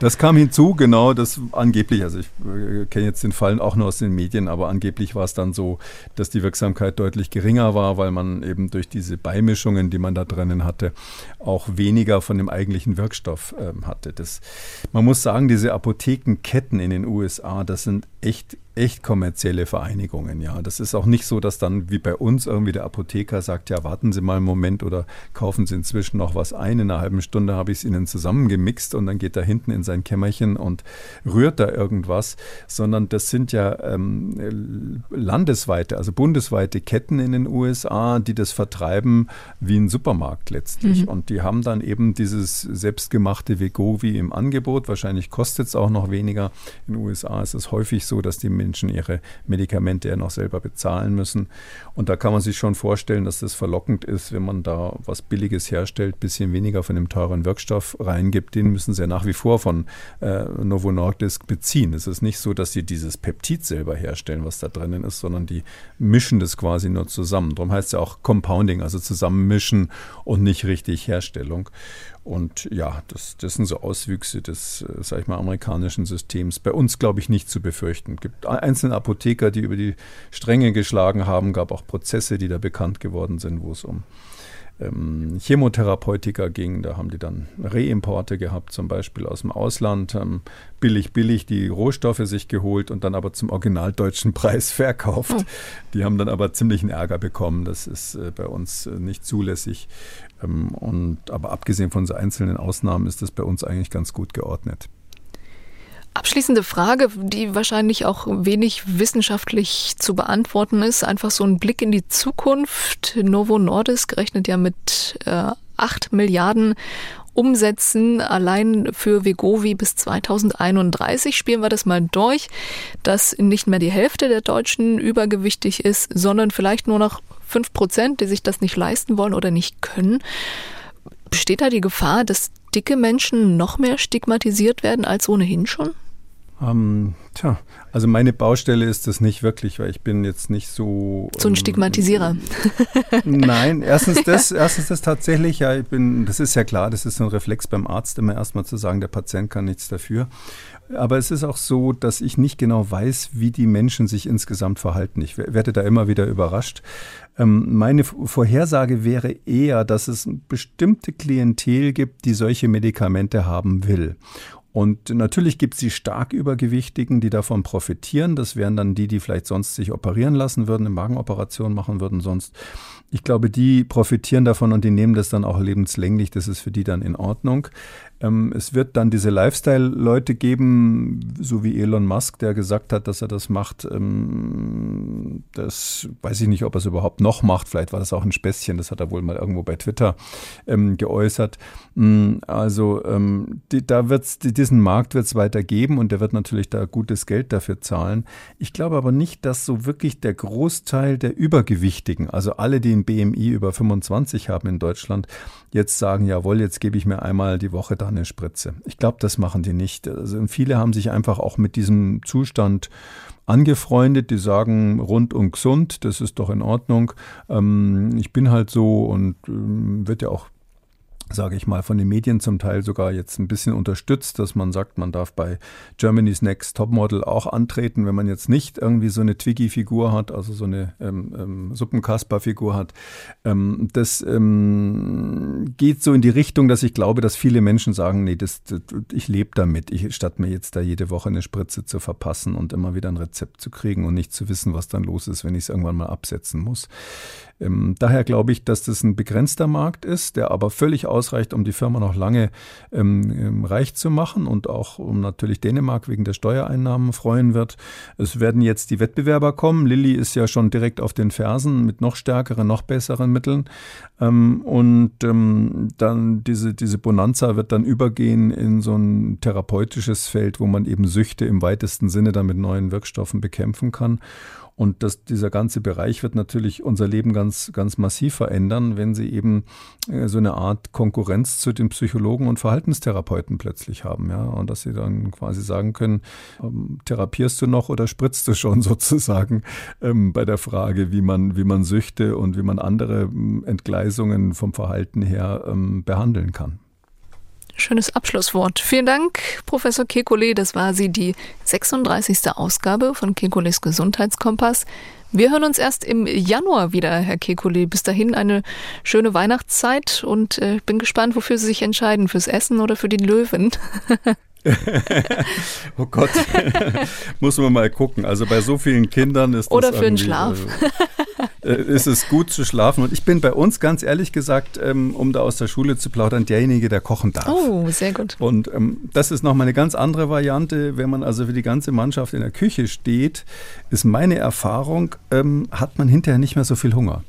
Das kam hinzu, genau, das angeblich, also ich äh, kenne jetzt den Fall auch nur aus den Medien, aber angeblich war es dann so, dass die Wirksamkeit deutlich geringer war, weil man eben durch diese Beimischungen, die man da drinnen hatte, auch weniger von dem eigentlichen Wirkstoff ähm, hatte. Das, man muss sagen, diese Apothekenketten in den USA, das sind echt echt kommerzielle Vereinigungen, ja. Das ist auch nicht so, dass dann wie bei uns irgendwie der Apotheker sagt, ja, warten Sie mal einen Moment oder kaufen Sie inzwischen noch was ein. In einer halben Stunde habe ich es Ihnen zusammengemixt und dann geht er hinten in sein Kämmerchen und rührt da irgendwas, sondern das sind ja ähm, landesweite, also bundesweite Ketten in den USA, die das vertreiben wie ein Supermarkt letztlich. Mhm. Und die haben dann eben dieses selbstgemachte Vegovi im Angebot. Wahrscheinlich kostet es auch noch weniger. In den USA ist es häufig so, dass die Menschen ihre Medikamente ja noch selber bezahlen müssen. Und da kann man sich schon vorstellen, dass das verlockend ist, wenn man da was Billiges herstellt, bisschen weniger von dem teuren Wirkstoff reingibt. Den müssen sie ja nach wie vor von äh, Novo Nordisk beziehen. Es ist nicht so, dass sie dieses Peptid selber herstellen, was da drinnen ist, sondern die mischen das quasi nur zusammen. Darum heißt es ja auch Compounding, also zusammenmischen und nicht richtig Herstellung. Und ja, das, das sind so Auswüchse des, äh, sag ich mal, amerikanischen Systems. Bei uns, glaube ich, nicht zu befürchten. Es gibt einzelne Apotheker, die über die Stränge geschlagen haben, gab auch Prozesse, die da bekannt geworden sind, wo es um ähm, Chemotherapeutika ging. Da haben die dann Reimporte gehabt, zum Beispiel aus dem Ausland, haben billig, billig die Rohstoffe sich geholt und dann aber zum originaldeutschen Preis (laughs) verkauft. Oh. Die haben dann aber ziemlichen Ärger bekommen. Das ist äh, bei uns äh, nicht zulässig. Ähm, und, aber abgesehen von so einzelnen Ausnahmen ist das bei uns eigentlich ganz gut geordnet. Abschließende Frage, die wahrscheinlich auch wenig wissenschaftlich zu beantworten ist. Einfach so ein Blick in die Zukunft. Novo Nordisk rechnet ja mit äh, 8 Milliarden Umsätzen allein für Vegovi bis 2031. Spielen wir das mal durch, dass nicht mehr die Hälfte der Deutschen übergewichtig ist, sondern vielleicht nur noch 5 Prozent, die sich das nicht leisten wollen oder nicht können. Besteht da die Gefahr, dass dicke Menschen noch mehr stigmatisiert werden als ohnehin schon? Ähm, tja, also meine Baustelle ist das nicht wirklich, weil ich bin jetzt nicht so. So ein ähm, Stigmatisierer. (laughs) Nein, erstens (laughs) das, erstens das tatsächlich, ja, ich bin, das ist ja klar, das ist so ein Reflex beim Arzt, immer erstmal zu sagen, der Patient kann nichts dafür. Aber es ist auch so, dass ich nicht genau weiß, wie die Menschen sich insgesamt verhalten. Ich werde da immer wieder überrascht. Ähm, meine Vorhersage wäre eher, dass es bestimmte Klientel gibt, die solche Medikamente haben will. Und natürlich gibt es die stark Übergewichtigen, die davon profitieren. Das wären dann die, die vielleicht sonst sich operieren lassen würden, eine Magenoperation machen würden sonst. Ich glaube, die profitieren davon und die nehmen das dann auch lebenslänglich. Das ist für die dann in Ordnung. Ähm, es wird dann diese Lifestyle-Leute geben, so wie Elon Musk, der gesagt hat, dass er das macht. Ähm, das weiß ich nicht, ob er es überhaupt noch macht. Vielleicht war das auch ein Späßchen. Das hat er wohl mal irgendwo bei Twitter ähm, geäußert. Mm, also ähm, die, da wird's, diesen Markt wird es weiter geben und der wird natürlich da gutes Geld dafür zahlen. Ich glaube aber nicht, dass so wirklich der Großteil der Übergewichtigen, also alle, die ein BMI über 25 haben in Deutschland, jetzt sagen, jawohl, jetzt gebe ich mir einmal die Woche da eine Spritze. Ich glaube, das machen die nicht. Also viele haben sich einfach auch mit diesem Zustand angefreundet, die sagen rund und gesund, das ist doch in Ordnung. Ähm, ich bin halt so und ähm, wird ja auch sage ich mal, von den Medien zum Teil sogar jetzt ein bisschen unterstützt, dass man sagt, man darf bei Germany's Next Topmodel auch antreten, wenn man jetzt nicht irgendwie so eine Twiggy-Figur hat, also so eine ähm, ähm, Suppenkasper-Figur hat. Ähm, das ähm, geht so in die Richtung, dass ich glaube, dass viele Menschen sagen, nee, das, das ich lebe damit, ich, statt mir jetzt da jede Woche eine Spritze zu verpassen und immer wieder ein Rezept zu kriegen und nicht zu wissen, was dann los ist, wenn ich es irgendwann mal absetzen muss. Ähm, daher glaube ich, dass das ein begrenzter Markt ist, der aber völlig ausreicht, um die Firma noch lange ähm, ähm, reich zu machen und auch um natürlich Dänemark wegen der Steuereinnahmen freuen wird. Es werden jetzt die Wettbewerber kommen. Lilly ist ja schon direkt auf den Fersen mit noch stärkeren, noch besseren Mitteln. Ähm, und ähm, dann diese, diese Bonanza wird dann übergehen in so ein therapeutisches Feld, wo man eben Süchte im weitesten Sinne dann mit neuen Wirkstoffen bekämpfen kann. Und das, dieser ganze Bereich wird natürlich unser Leben ganz, ganz massiv verändern, wenn sie eben äh, so eine Art Konkurrenz zu den Psychologen und Verhaltenstherapeuten plötzlich haben, ja. Und dass sie dann quasi sagen können, ähm, therapierst du noch oder spritzt du schon (laughs) sozusagen ähm, bei der Frage, wie man, wie man Süchte und wie man andere ähm, Entgleisungen vom Verhalten her ähm, behandeln kann. Schönes Abschlusswort. Vielen Dank, Professor Kekulé. Das war sie, die 36. Ausgabe von Kekules Gesundheitskompass. Wir hören uns erst im Januar wieder, Herr Kekulé. Bis dahin eine schöne Weihnachtszeit und äh, bin gespannt, wofür Sie sich entscheiden, fürs Essen oder für die Löwen. (laughs) (laughs) oh Gott, (laughs) muss man mal gucken. Also bei so vielen Kindern ist Oder für den Schlaf. Äh, äh, ist es gut zu schlafen. Und ich bin bei uns ganz ehrlich gesagt, ähm, um da aus der Schule zu plaudern, derjenige, der kochen darf. Oh, sehr gut. Und ähm, das ist nochmal eine ganz andere Variante. Wenn man also für die ganze Mannschaft in der Küche steht, ist meine Erfahrung, ähm, hat man hinterher nicht mehr so viel Hunger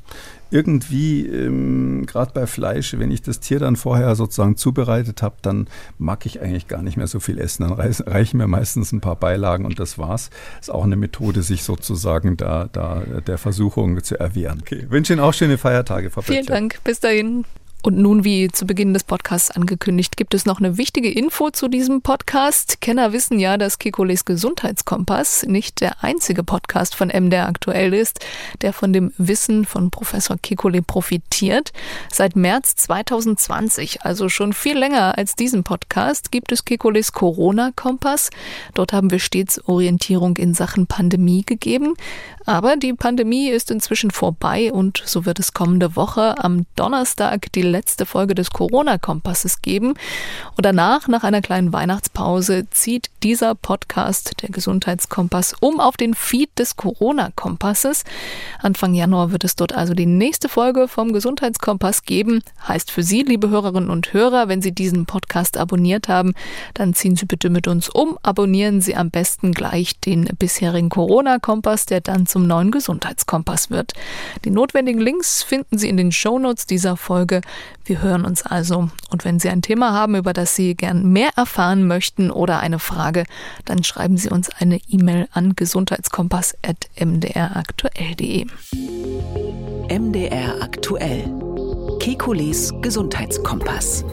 irgendwie, ähm, gerade bei Fleisch, wenn ich das Tier dann vorher sozusagen zubereitet habe, dann mag ich eigentlich gar nicht mehr so viel essen. Dann reichen mir meistens ein paar Beilagen und das war's. Ist auch eine Methode, sich sozusagen da, da der Versuchung zu erwehren. Okay, wünsche Ihnen auch schöne Feiertage, Frau Vielen Dank. Bis dahin. Und nun, wie zu Beginn des Podcasts angekündigt, gibt es noch eine wichtige Info zu diesem Podcast. Kenner wissen ja, dass Kekules Gesundheitskompass nicht der einzige Podcast von MDR aktuell ist, der von dem Wissen von Professor Kekule profitiert. Seit März 2020, also schon viel länger als diesen Podcast, gibt es Kekules Corona-Kompass. Dort haben wir stets Orientierung in Sachen Pandemie gegeben. Aber die Pandemie ist inzwischen vorbei und so wird es kommende Woche am Donnerstag die letzte Folge des Corona-Kompasses geben. Und danach, nach einer kleinen Weihnachtspause, zieht dieser Podcast, der Gesundheitskompass, um auf den Feed des Corona-Kompasses. Anfang Januar wird es dort also die nächste Folge vom Gesundheitskompass geben. Heißt für Sie, liebe Hörerinnen und Hörer, wenn Sie diesen Podcast abonniert haben, dann ziehen Sie bitte mit uns um. Abonnieren Sie am besten gleich den bisherigen Corona-Kompass, der dann zum neuen Gesundheitskompass wird. Die notwendigen Links finden Sie in den Shownotes dieser Folge. Wir hören uns also. Und wenn Sie ein Thema haben, über das Sie gern mehr erfahren möchten oder eine Frage, dann schreiben Sie uns eine E-Mail an gesundheitskompass.mdraktuell.de. MDR aktuell. Kekules Gesundheitskompass.